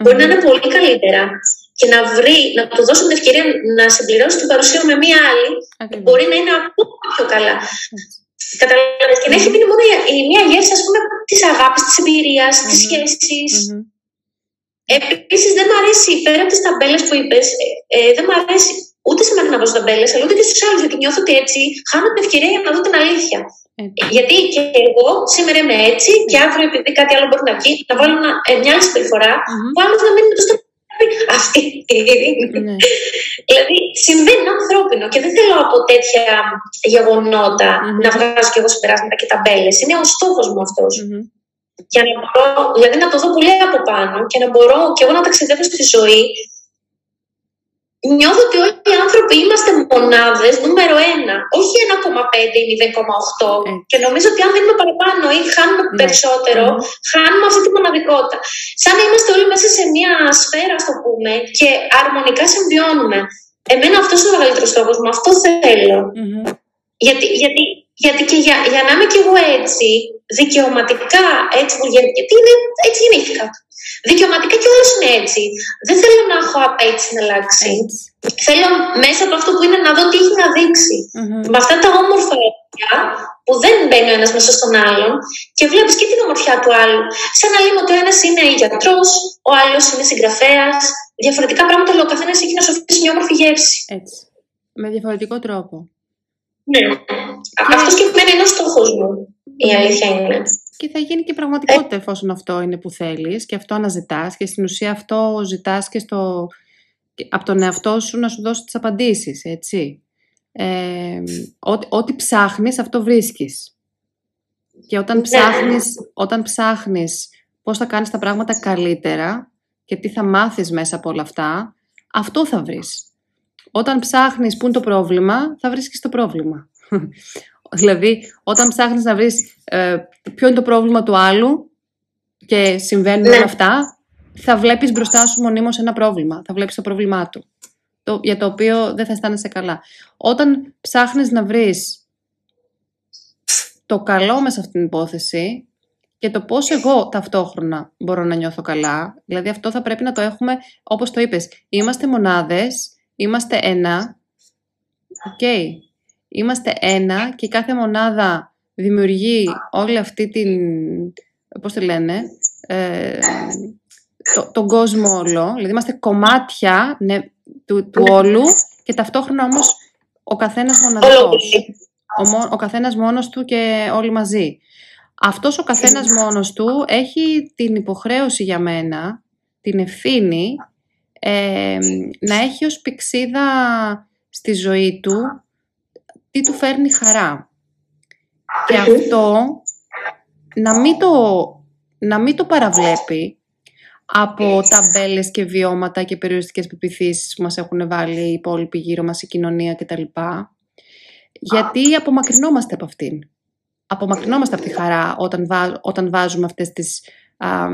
μπορεί να είναι πολύ καλύτερα. Και να βρει, να του δώσω την ευκαιρία να συμπληρώσει την παρουσία με μία άλλη, μπορεί να είναι ακόμα πιο καλά. Καταλαβαίνετε. Και να έχει μείνει μόνο η, μία γεύση, ας πούμε, της αγάπης, της εμπειρίας, mm-hmm. τη σχέσης. Mm-hmm. Επίσης, δεν μου αρέσει πέρα από τις ταμπέλες που είπες, ε, ε, δεν μου αρέσει ούτε σε μένα να βάζω ταμπέλες, αλλά ούτε και στους άλλους. Γιατί νιώθω ότι έτσι χάνω την ευκαιρία για να δω την αλήθεια. Γιατί και εγώ σήμερα είμαι έτσι, και αύριο επειδή κάτι άλλο μπορεί να βγει, να βάλω μια, ε, μια άλλη συμπεριφορά, mm-hmm. που άλλος να μείνει με το στόχο [LAUGHS] αυτή ναι. Δηλαδή συμβαίνει ανθρώπινο και δεν θέλω από τέτοια γεγονότα mm-hmm. να βγάζω και εγώ συμπεράσματα και ταμπέλες. Είναι ο στόχος μου αυτός. Mm-hmm. Για να μπορώ, δηλαδή να το δω πολύ από πάνω και να μπορώ και εγώ να ταξιδεύω στη ζωή Νιώθω ότι όλοι οι άνθρωποι είμαστε μονάδες νούμερο ένα, όχι 1,5 ή 0,8. Και νομίζω ότι αν δίνουμε παραπάνω ή χάνουμε ναι. περισσότερο, mm. χάνουμε αυτή τη μοναδικότητα. Σαν να είμαστε όλοι μέσα σε μια σφαίρα, ας το πούμε, και αρμονικά συμβιώνουμε. Εμένα αυτός είναι ο μεγαλύτερος στόχος μου. Αυτό θέλω. Mm-hmm. Γιατί, γιατί, γιατί και για, για να είμαι κι εγώ έτσι, δικαιωματικά έτσι που γίνεται, γιατί είναι, έτσι γεννήθηκα. Δικαιωματικά και όλο είναι έτσι. Δεν θέλω να έχω απέτηση να αλλάξει. Θέλω μέσα από αυτό που είναι να δω τι έχει να δειξει Με αυτά τα όμορφα έργα που δεν μπαίνει ο ένας μέσα στον άλλον και βλέπεις και την ομορφιά του άλλου. Σαν να λέμε ότι ο ένας είναι γιατρός, ο άλλος είναι συγγραφέας. Διαφορετικά πράγματα, αλλά ο καθένας έχει να σου μια όμορφη γεύση. Έτσι. Με διαφορετικό τρόπο. Ναι. Και... Αυτός και είναι ο στόχος μου. Η αλήθεια είναι και θα γίνει και πραγματικότητα εφόσον αυτό είναι που θέλεις και αυτό αναζητάς και στην ουσία αυτό ζητάς και στο, από τον εαυτό σου να σου δώσεις τις απαντήσεις, έτσι. Ε, ό,τι, ό,τι ψάχνεις αυτό βρίσκεις. Και όταν ναι. ψάχνεις, όταν ψάχνεις πώς θα κάνεις τα πράγματα καλύτερα και τι θα μάθεις μέσα από όλα αυτά, αυτό θα βρεις. Όταν ψάχνεις πού είναι το πρόβλημα, θα βρίσκεις το πρόβλημα. Δηλαδή, όταν ψάχνεις να βρεις ε, ποιο είναι το πρόβλημα του άλλου και συμβαίνουν ναι. όλα αυτά, θα βλέπεις μπροστά σου μονίμως ένα πρόβλημα. Θα βλέπεις το πρόβλημά του, το, για το οποίο δεν θα αισθάνεσαι καλά. Όταν ψάχνεις να βρεις το καλό μέσα σε αυτήν την υπόθεση και το πώς εγώ ταυτόχρονα μπορώ να νιώθω καλά, δηλαδή αυτό θα πρέπει να το έχουμε, όπως το είπες, είμαστε μονάδες, είμαστε ένα, οκ, Είμαστε ένα και κάθε μονάδα δημιουργεί όλη αυτή την, πώς το λένε, ε, το, τον κόσμο όλο, δηλαδή είμαστε κομμάτια ναι, του, του όλου και ταυτόχρονα όμως ο καθένας μοναδικός. Ο, ο καθένας μόνος του και όλοι μαζί. Αυτός ο καθένας μόνος του έχει την υποχρέωση για μένα, την ευθύνη, ε, να έχει ως πηξίδα στη ζωή του τι του φέρνει χαρά. Και αυτό να μην το, να μην το παραβλέπει από ταμπέλες και βιώματα και περιοριστικές πεπιθήσεις που μας έχουν βάλει οι υπόλοιποι γύρω μας, η κοινωνία κτλ. Γιατί απομακρυνόμαστε από αυτήν. Απομακρυνόμαστε από τη χαρά όταν, όταν βάζουμε αυτές τις, α,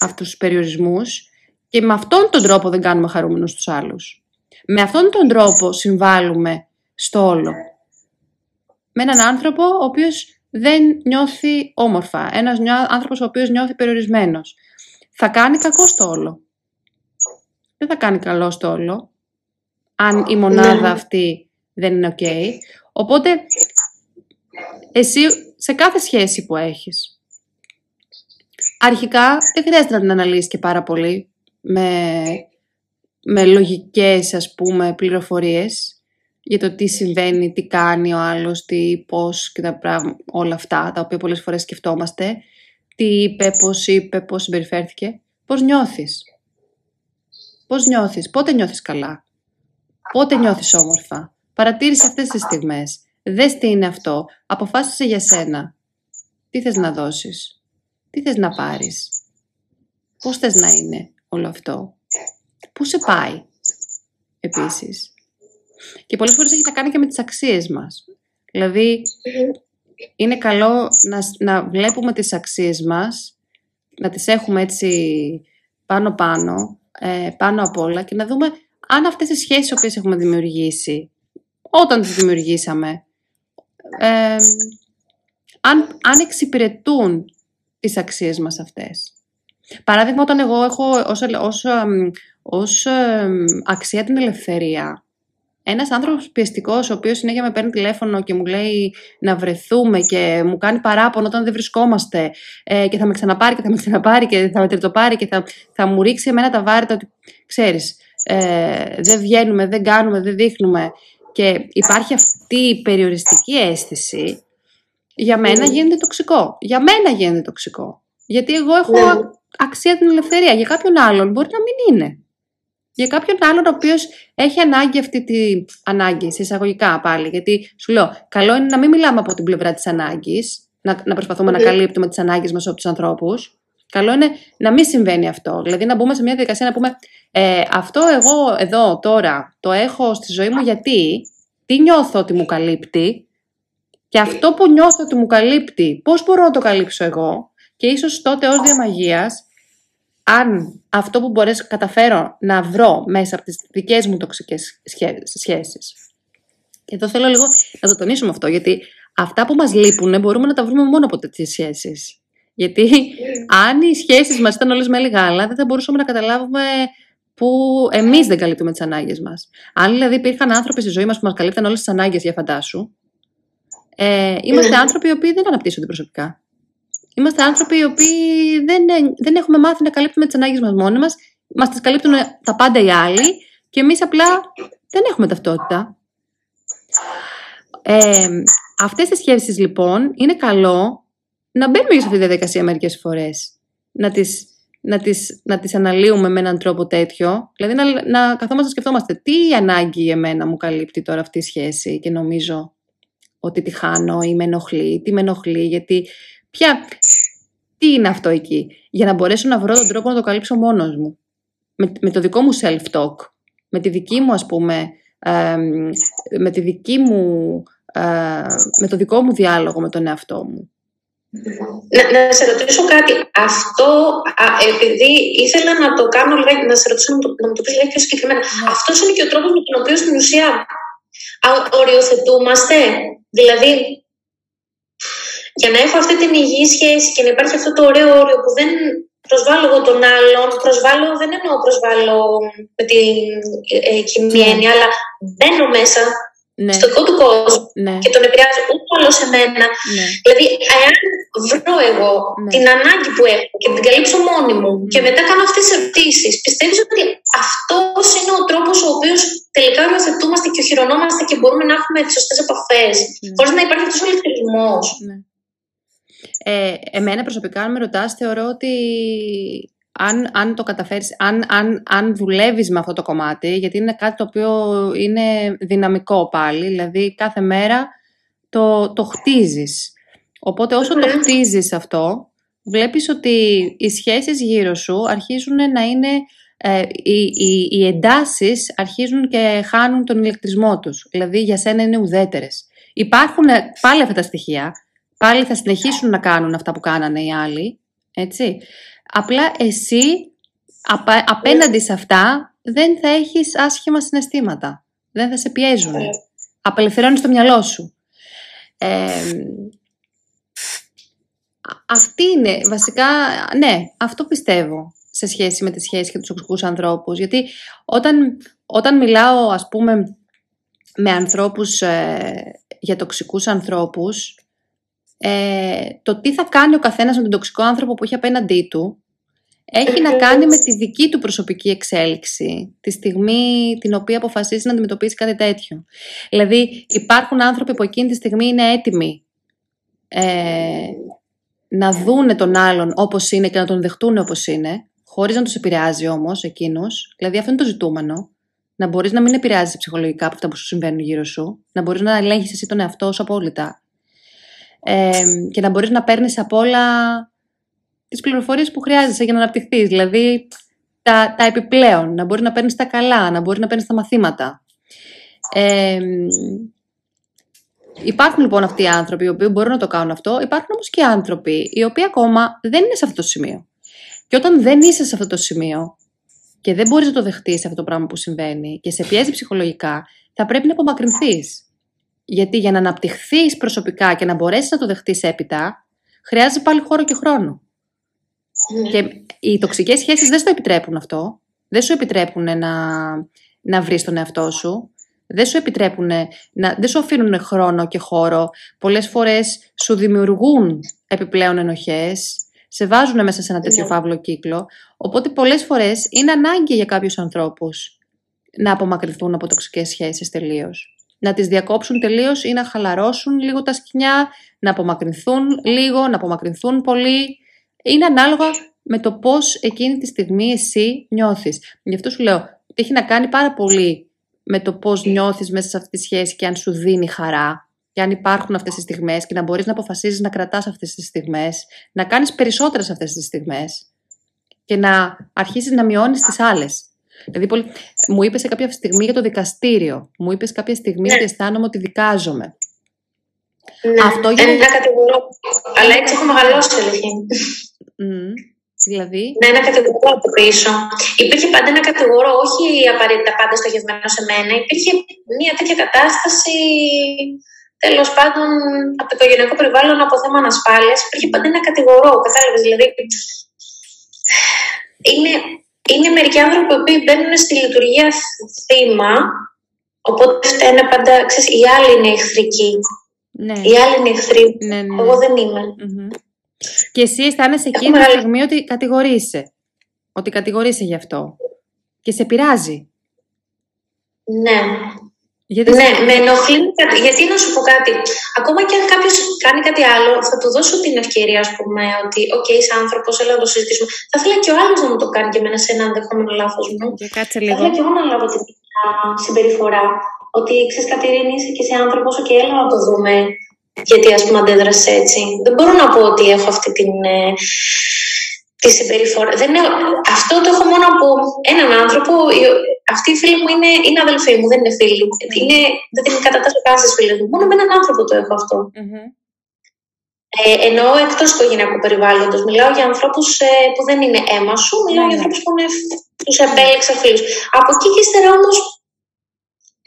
αυτούς τους περιορισμούς και με αυτόν τον τρόπο δεν κάνουμε χαρούμενους τους άλλους. Με αυτόν τον τρόπο συμβάλλουμε στο όλο. Με έναν άνθρωπο ο οποίος δεν νιώθει όμορφα. Ένας άνθρωπος ο οποίος νιώθει περιορισμένος. Θα κάνει κακό στο όλο. Δεν θα κάνει καλό στο όλο. Αν η μονάδα ναι. αυτή δεν είναι ok. Οπότε, εσύ σε κάθε σχέση που έχεις, αρχικά δεν χρειάζεται να την αναλύσεις και πάρα πολύ με, με λογικές, ας πούμε, πληροφορίες για το τι συμβαίνει, τι κάνει ο άλλος, τι, πώς και τα πράγματα, όλα αυτά, τα οποία πολλές φορές σκεφτόμαστε. Τι είπε, πώς είπε, πώς συμπεριφέρθηκε. Πώς νιώθεις; Πώς νιώθεις, πότε νιώθεις καλά; Πότε νιώθεις όμορφα; Παρατήρησε αυτές τις στιγμές. Δες τι είναι αυτό. Αποφάσισε για σένα. Τι θες να δώσεις; Τι θες να πάρεις; Πώς θες να είναι όλο αυτό; Πού σε πάει επίσης; Και πολλές φορές έχει να κάνει και με τις αξίες μας. Δηλαδή, είναι καλό να, να βλέπουμε τις αξίες μας, να τις έχουμε έτσι πάνω-πάνω, ε, πάνω απ' όλα και να δούμε αν αυτές οι σχέσεις οποίες έχουμε δημιουργήσει, όταν τις δημιουργήσαμε, ε, αν, αν εξυπηρετούν τις αξίες μας αυτές. Παράδειγμα, όταν εγώ έχω ως, ως, ως αξία την ελευθερία, ένας άνθρωπος πιεστικός, ο οποίος συνέχεια με παίρνει τηλέφωνο και μου λέει να βρεθούμε και μου κάνει παράπονο όταν δεν βρισκόμαστε ε, και θα με ξαναπάρει και θα με ξαναπάρει και θα με τριτοπάρει και θα, θα μου ρίξει εμένα τα βάρη ότι ξέρεις, ε, δεν βγαίνουμε, δεν κάνουμε, δεν δείχνουμε και υπάρχει αυτή η περιοριστική αίσθηση, για μένα γίνεται τοξικό. Για μένα γίνεται τοξικό. Γιατί εγώ έχω ναι. αξία την ελευθερία. Για κάποιον άλλον μπορεί να μην είναι για κάποιον άλλον ο οποίος έχει ανάγκη αυτή τη ανάγκη, σε εισαγωγικά πάλι. Γιατί σου λέω, καλό είναι να μην μιλάμε από την πλευρά της ανάγκης, να, να προσπαθούμε να καλύπτουμε τις ανάγκες μας από τους ανθρώπους. Καλό είναι να μην συμβαίνει αυτό. Δηλαδή να μπούμε σε μια διαδικασία να πούμε ε, αυτό εγώ εδώ τώρα το έχω στη ζωή μου γιατί, τι νιώθω ότι μου καλύπτει και αυτό που νιώθω ότι μου καλύπτει, πώς μπορώ να το καλύψω εγώ και ίσως τότε ως διαμαγείας αν αυτό που μπορέσω καταφέρω να βρω μέσα από τις δικές μου τοξικές σχέσεις. Και εδώ θέλω λίγο να το τονίσουμε αυτό, γιατί αυτά που μας λείπουν μπορούμε να τα βρούμε μόνο από τέτοιες σχέσεις. Γιατί αν οι σχέσεις μας ήταν όλες με γάλα, δεν θα μπορούσαμε να καταλάβουμε που εμείς δεν καλύπτουμε τις ανάγκες μας. Αν δηλαδή υπήρχαν άνθρωποι στη ζωή μας που μας καλύπταν όλες τις ανάγκες για φαντάσου, ε, είμαστε άνθρωποι οι οποίοι δεν αναπτύσσονται προσωπικά. Είμαστε άνθρωποι οι οποίοι δεν, δεν έχουμε μάθει να καλύπτουμε τις ανάγκες μας μόνοι μας. Μας τις καλύπτουν τα πάντα οι άλλοι και εμείς απλά δεν έχουμε ταυτότητα. Ε, αυτές τις σχέσεις λοιπόν είναι καλό να μπαίνουμε σε αυτή τη διαδικασία μερικές φορές. Να τις, να τις, να τις αναλύουμε με έναν τρόπο τέτοιο. Δηλαδή να, να καθόμαστε να σκεφτόμαστε τι ανάγκη εμένα μου καλύπτει τώρα αυτή η σχέση και νομίζω ότι τη χάνω ή με ενοχλεί, τι με ενοχλεί, γιατί Ποια, τι είναι αυτό εκεί, για να μπορέσω να βρω τον τρόπο να το καλύψω μόνος μου. Με, με το δικό μου self-talk, με τη δική μου ας πούμε, με, τη δική μου, με το δικό μου διάλογο με τον εαυτό μου. Να, να σε ρωτήσω κάτι. Αυτό, α, επειδή ήθελα να το κάνω, να σε ρωτήσω να, το, να μου το πεις λίγο πιο συγκεκριμένα. Ναι. Αυτός είναι και ο τρόπος με τον οποίο στην ουσία οριοθετούμαστε. Δηλαδή, για να έχω αυτή την υγιή σχέση και να υπάρχει αυτό το ωραίο όριο που δεν προσβάλλω εγώ τον άλλον, προσβάλλω, δεν εννοώ προσβάλλω με την ε, κοινή έννοια, αλλά μπαίνω μέσα ναι. στο δικό του κόσμο ναι. και τον επηρεάζει ούτε άλλο σε μένα. Ναι. Δηλαδή, εάν βρω εγώ ναι. την ανάγκη που έχω και την καλύψω μόνη μου και μετά κάνω αυτές τις ερωτήσεις, πιστεύεις ότι αυτός είναι ο τρόπος ο οποίος τελικά υιοθετούμαστε και οχυρωνόμαστε και μπορούμε να έχουμε τις σωστές επαφές, ναι. χωρίς να υπάρχει αυτός ο ηλεκτρισμό. Ναι. Ε, εμένα προσωπικά, αν με ρωτάς, θεωρώ ότι αν, αν το καταφέρεις, αν, αν, αν δουλεύεις με αυτό το κομμάτι, γιατί είναι κάτι το οποίο είναι δυναμικό πάλι, δηλαδή κάθε μέρα το, το χτίζεις. Οπότε όσο το χτίζεις αυτό, βλέπεις ότι οι σχέσεις γύρω σου αρχίζουν να είναι, ε, οι, οι, οι εντάσεις αρχίζουν και χάνουν τον ηλεκτρισμό τους. Δηλαδή για σένα είναι ουδέτερες. Υπάρχουν πάλι αυτά τα στοιχεία, πάλι θα συνεχίσουν να κάνουν αυτά που κάνανε οι άλλοι, έτσι. Απλά εσύ απέναντι σε αυτά δεν θα έχεις άσχημα συναισθήματα. Δεν θα σε πιέζουν. Ναι. Απελευθερώνεις το μυαλό σου. αυτή είναι βασικά, ναι, αυτό πιστεύω σε σχέση με τη σχέση και τους οξυκούς ανθρώπους. Γιατί όταν, όταν μιλάω, ας πούμε, με ανθρώπους, ε, για τοξικούς ανθρώπους, ε, το τι θα κάνει ο καθένας με τον τοξικό άνθρωπο που έχει απέναντί του έχει να κάνει με τη δική του προσωπική εξέλιξη, τη στιγμή την οποία αποφασίζει να αντιμετωπίσει κάτι τέτοιο. Δηλαδή υπάρχουν άνθρωποι που εκείνη τη στιγμή είναι έτοιμοι ε, να δούνε τον άλλον όπως είναι και να τον δεχτούν όπως είναι, χωρίς να τους επηρεάζει όμως εκείνους. Δηλαδή αυτό είναι το ζητούμενο. Να μπορείς να μην επηρεάζει ψυχολογικά από αυτά που σου συμβαίνουν γύρω σου, να μπορείς να ελέγχεις εσύ τον εαυτό σου απόλυτα ε, και να μπορείς να παίρνεις από όλα τις πληροφορίες που χρειάζεσαι για να αναπτυχθείς. Δηλαδή τα, τα επιπλέον, να μπορείς να παίρνεις τα καλά, να μπορείς να παίρνεις τα μαθήματα. Ε, υπάρχουν λοιπόν αυτοί οι άνθρωποι οι οποίοι μπορούν να το κάνουν αυτό. Υπάρχουν όμως και άνθρωποι οι οποίοι ακόμα δεν είναι σε αυτό το σημείο. Και όταν δεν είσαι σε αυτό το σημείο και δεν μπορείς να το δεχτείς αυτό το πράγμα που συμβαίνει και σε πιέζει ψυχολογικά, θα πρέπει να απομακρυνθείς. Γιατί για να αναπτυχθείς προσωπικά και να μπορέσεις να το δεχτείς έπειτα, χρειάζεται πάλι χώρο και χρόνο. Ναι. Και οι τοξικές σχέσεις δεν σου το επιτρέπουν αυτό. Δεν σου επιτρέπουν να, να βρεις τον εαυτό σου. Δεν σου επιτρέπουν, να, δεν σου αφήνουν χρόνο και χώρο. Πολλές φορές σου δημιουργούν επιπλέον ενοχές. Σε βάζουν μέσα σε ένα τέτοιο ναι. φαύλο κύκλο. Οπότε πολλές φορές είναι ανάγκη για κάποιους ανθρώπους να απομακρυνθούν από τοξικές σχέσεις τελείως να τις διακόψουν τελείως ή να χαλαρώσουν λίγο τα σκηνιά, να απομακρυνθούν λίγο, να απομακρυνθούν πολύ. Είναι ανάλογα με το πώς εκείνη τη στιγμή εσύ νιώθεις. Γι' αυτό σου λέω, έχει να κάνει πάρα πολύ με το πώς νιώθεις μέσα σε αυτή τη σχέση και αν σου δίνει χαρά και αν υπάρχουν αυτές τις στιγμές και να μπορείς να αποφασίζεις να κρατάς αυτές τις στιγμές, να κάνεις περισσότερες αυτές τις στιγμές και να αρχίσεις να μειώνεις τις άλλες. Δηλαδή, πολύ... μου είπες σε κάποια στιγμή για το δικαστήριο. Μου είπες κάποια στιγμή ναι. ότι αισθάνομαι ότι δικάζομαι. Ναι, Αυτό για... ένα κατηγορώ. Αλλά έτσι έχω μεγαλώσει, αλήθεια. Mm. Δηλαδή; Ναι, ένα κατηγορό από πίσω. Υπήρχε πάντα ένα κατηγορό, όχι απαραίτητα πάντα στοχευμένο σε μένα. Υπήρχε μια τέτοια κατάσταση, τέλος πάντων, από το οικογενειακό περιβάλλον από θέμα ανασφάλειας. Υπήρχε πάντα ένα κατηγορό, κατάλαβες. Δηλαδή, είναι είναι μερικοί άνθρωποι που μπαίνουν στη λειτουργία θύμα, οπότε φταίνε πάντα, ξέρεις, οι άλλοι είναι εχθρικοί. Ναι. Οι άλλοι είναι εχθροί. Ναι, ναι. Εγώ δεν ειμαι Και εσύ αισθάνεσαι εκείνη τη στιγμή ότι κατηγορείσαι. Ότι κατηγορείσαι γι' αυτό. Και σε πειράζει. Ναι. Γιατί ναι, με ενοχλεί. Γιατί να σου πω κάτι. Ακόμα και αν κάποιος κάνει κάτι άλλο, θα του δώσω την ευκαιρία, ας πούμε, ότι, ok, okay, είσαι άνθρωπος, έλα να το συζητήσουμε. Θα ήθελα και ο άλλος να μου το κάνει και εμένα σε ένα ενδεχόμενο λάθος μου. Και κάτσε λίγο. Θα ήθελα και εγώ να λάβω την συμπεριφορά. Ότι ξέρεις, Κατερίνα, είσαι και εσύ άνθρωπος, και έλα να το δούμε. Γιατί, ας πούμε, αντέδρασε έτσι. Δεν μπορώ να πω ότι έχω αυτή την. Ε, τη συμπεριφορά. Δεν αυτό το έχω μόνο από έναν άνθρωπο αυτή η φίλη μου είναι, είναι αδελφή μου, δεν είναι φίλη. Είναι, δεν την κατατάσσω καν στις φίλες μου. Μόνο με έναν άνθρωπο το έχω αυτό. Mm-hmm. Ε, ενώ εκτός οικογενειακού περιβάλλοντος. Μιλάω για ανθρώπους ε, που δεν είναι αίμα σου, μιλάω για ανθρώπους που τους επέλεξα φίλους. Από εκεί και ύστερα όμως,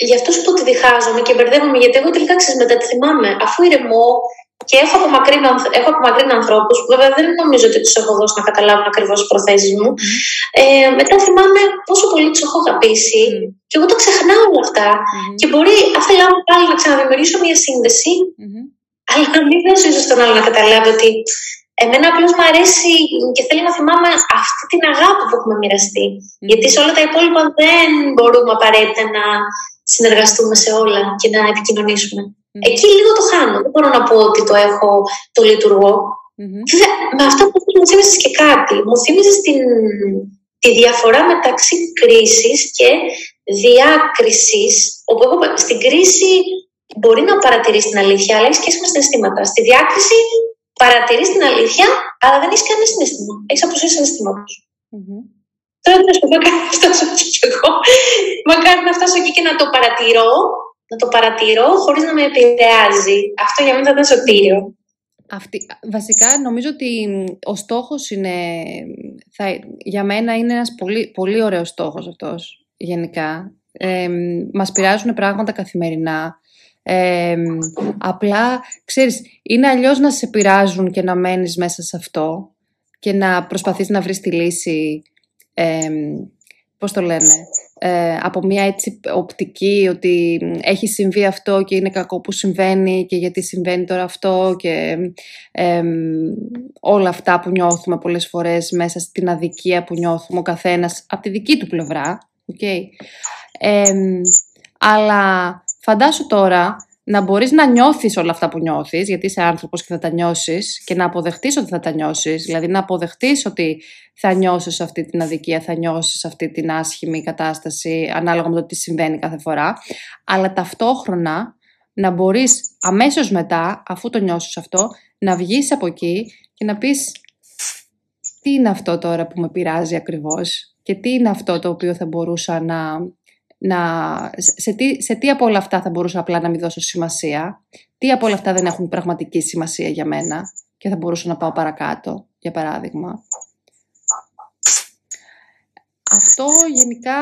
γι' αυτό σου πω ότι διχάζομαι και μπερδεύομαι, γιατί εγώ τελικά ξέρω μετά τι θυμάμαι. Αφού ηρεμώ, και έχω απομακρύνει, έχω απομακρύνει ανθρώπους, που βέβαια δεν νομίζω ότι τους έχω δώσει να καταλάβουν ακριβώς τι προθέσεις μου. Ε, μετά θυμάμαι πόσο πολύ τους έχω αγαπήσει και εγώ τα ξεχνάω όλα αυτά. Και μπορεί, αν θέλω πάλι να ξαναδημιουργήσω μια σύνδεση, αλλά να μην δώσω ίσω τον άλλο να καταλάβει ότι εμένα απλώς μου αρέσει και θέλω να θυμάμαι αυτή την αγάπη που έχουμε Γιατί σε όλα τα υπόλοιπα δεν μπορούμε απαραίτητα να συνεργαστούμε σε όλα και να επικοινωνήσουμε. Εκεί λίγο το χάνω. Δεν μπορώ να πω ότι το έχω, το λειτουργώ. με αυτό που μου θύμισες και κάτι. Μου θύμισες τη διαφορά μεταξύ κρίσης και διάκρισης. Όπου εγώ στην κρίση μπορεί να παρατηρείς την αλήθεια, αλλά έχεις σχέση με συναισθήματα. Στη διάκριση παρατηρείς την αλήθεια, αλλά δεν έχεις κανένα συναισθήμα. Έχεις αποσύρει συναισθήματο. Mm-hmm. Τώρα δεν σου πω να φτάσω εκεί κι εγώ. Μακάρι να φτάσω εκεί και να το παρατηρώ, να το παρατηρώ χωρίς να με επηρεάζει. Αυτό για μένα θα ήταν σωτήριο. Αυτή, βασικά νομίζω ότι ο στόχος είναι, θα, για μένα είναι ένας πολύ, πολύ ωραίος στόχος αυτός γενικά. Ε, μας πειράζουν πράγματα καθημερινά. Ε, απλά, ξέρεις, είναι αλλιώς να σε πειράζουν και να μένεις μέσα σε αυτό και να προσπαθείς να βρεις τη λύση ε, πώς το λένε, ε, από μια έτσι οπτική ότι έχει συμβεί αυτό και είναι κακό που συμβαίνει και γιατί συμβαίνει τώρα αυτό και όλα αυτά που νιώθουμε πολλές φορές μέσα στην αδικία που νιώθουμε ο καθένας από τη δική του πλευρά. Okay. αλλά φαντάσου τώρα να μπορείς να νιώθεις όλα αυτά που νιώθεις, γιατί είσαι άνθρωπος και θα τα νιώσεις και να αποδεχτείς ότι θα τα νιώσεις, δηλαδή να αποδεχτείς ότι θα νιώσεις αυτή την αδικία, θα νιώσεις αυτή την άσχημη κατάσταση, ανάλογα με το τι συμβαίνει κάθε φορά, αλλά ταυτόχρονα να μπορείς αμέσως μετά, αφού το νιώσεις αυτό, να βγεις από εκεί και να πεις τι είναι αυτό τώρα που με πειράζει ακριβώς; Και τι είναι αυτό το οποίο θα μπορούσα να να, σε, τι, σε τι από όλα αυτά θα μπορούσα απλά να μην δώσω σημασία, τι από όλα αυτά δεν έχουν πραγματική σημασία για μένα και θα μπορούσα να πάω παρακάτω, για παράδειγμα. Αυτό γενικά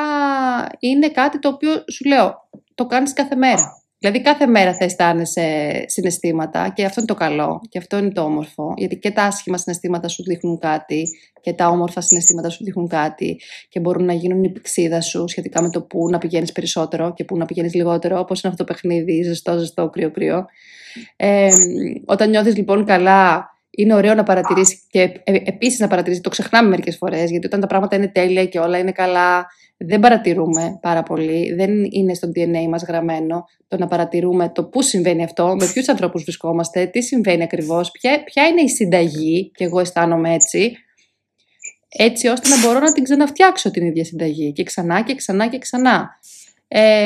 είναι κάτι το οποίο σου λέω, το κάνεις κάθε μέρα. Δηλαδή κάθε μέρα θα αισθάνεσαι συναισθήματα και αυτό είναι το καλό και αυτό είναι το όμορφο. Γιατί και τα άσχημα συναισθήματα σου δείχνουν κάτι και τα όμορφα συναισθήματα σου δείχνουν κάτι και μπορούν να γίνουν η πηξίδα σου σχετικά με το πού να πηγαίνεις περισσότερο και πού να πηγαίνεις λιγότερο, όπως είναι αυτό το παιχνίδι, ζεστό, ζεστό, κρύο, κρύο. Ε, όταν νιώθεις λοιπόν καλά, είναι ωραίο να παρατηρήσεις και ε, επίσης να παρατηρήσεις. Το ξεχνάμε μερικές φορές, γιατί όταν τα πράγματα είναι τέλεια και όλα είναι καλά, δεν παρατηρούμε πάρα πολύ. Δεν είναι στο DNA μας γραμμένο το να παρατηρούμε το πού συμβαίνει αυτό, με ποιους ανθρώπους βρισκόμαστε, τι συμβαίνει ακριβώς, ποια, ποια είναι η συνταγή, και εγώ αισθάνομαι έτσι, έτσι ώστε να μπορώ να την ξαναφτιάξω την ίδια συνταγή και ξανά και ξανά και ξανά. Ε,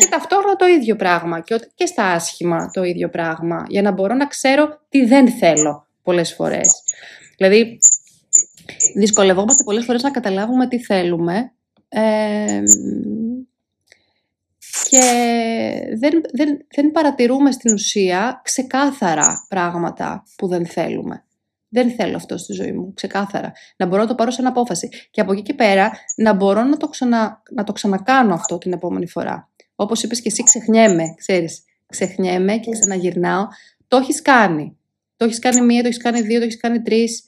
και ταυτόχρονα το ίδιο πράγμα και, και στα άσχημα το ίδιο πράγμα για να μπορώ να ξέρω τι δεν θέλω πολλές φορές. Δηλαδή, δυσκολευόμαστε πολλές φορές να καταλάβουμε τι θέλουμε και δεν, δεν, δεν παρατηρούμε στην ουσία ξεκάθαρα πράγματα που δεν θέλουμε. Δεν θέλω αυτό στη ζωή μου, ξεκάθαρα. Να μπορώ να το πάρω σαν απόφαση. Και από εκεί και πέρα να μπορώ να το, ξανα, να το ξανακάνω αυτό την επόμενη φορά. Όπως είπες και εσύ, ξεχνιέμαι, ξέρεις. Ξεχνιέμαι και ξαναγυρνάω. Το έχεις κάνει. Το έχεις κάνει μία, το έχεις κάνει δύο, το έχεις κάνει τρεις.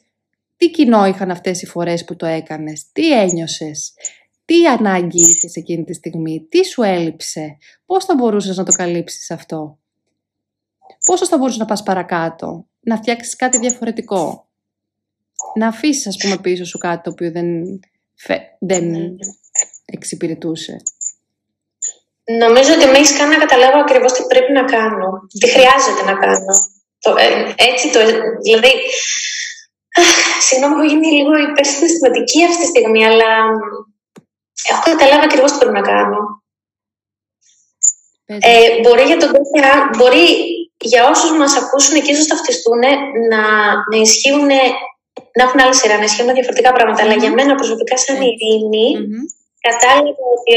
Τι κοινό είχαν αυτές οι φορές που το έκανες, τι ένιωσες, τι ανάγκη είχες εκείνη τη στιγμή, τι σου έλειψε, πώς θα μπορούσες να το καλύψεις αυτό; Πόσο θα μπορούσες να πας παρακάτω, να φτιάξεις κάτι διαφορετικό; Να αφήσεις ας πούμε πίσω σου κάτι το οποίο δεν, δεν εξυπηρετούσε; Νομίζω ότι με έχεις κάνει να καταλάβω ακριβώς τι πρέπει να κάνω. Τι χρειάζεται να κάνω. Το, ε, έτσι το, δηλαδή, συγγνώμη, έχω γίνει λίγο υπερσυναισθηματική αυτή τη στιγμή, αλλά έχω καταλάβει ακριβώς τι πρέπει να κάνω. Ε, μπορεί για τον μπορεί για όσους μας ακούσουν και ίσως ταυτιστούν να, να ισχύουν, να έχουν άλλη σειρά, να ισχύουν διαφορετικά πράγματα. Αλλά για μένα προσωπικά σαν ειρήνη, mm-hmm. κατάλαβα ότι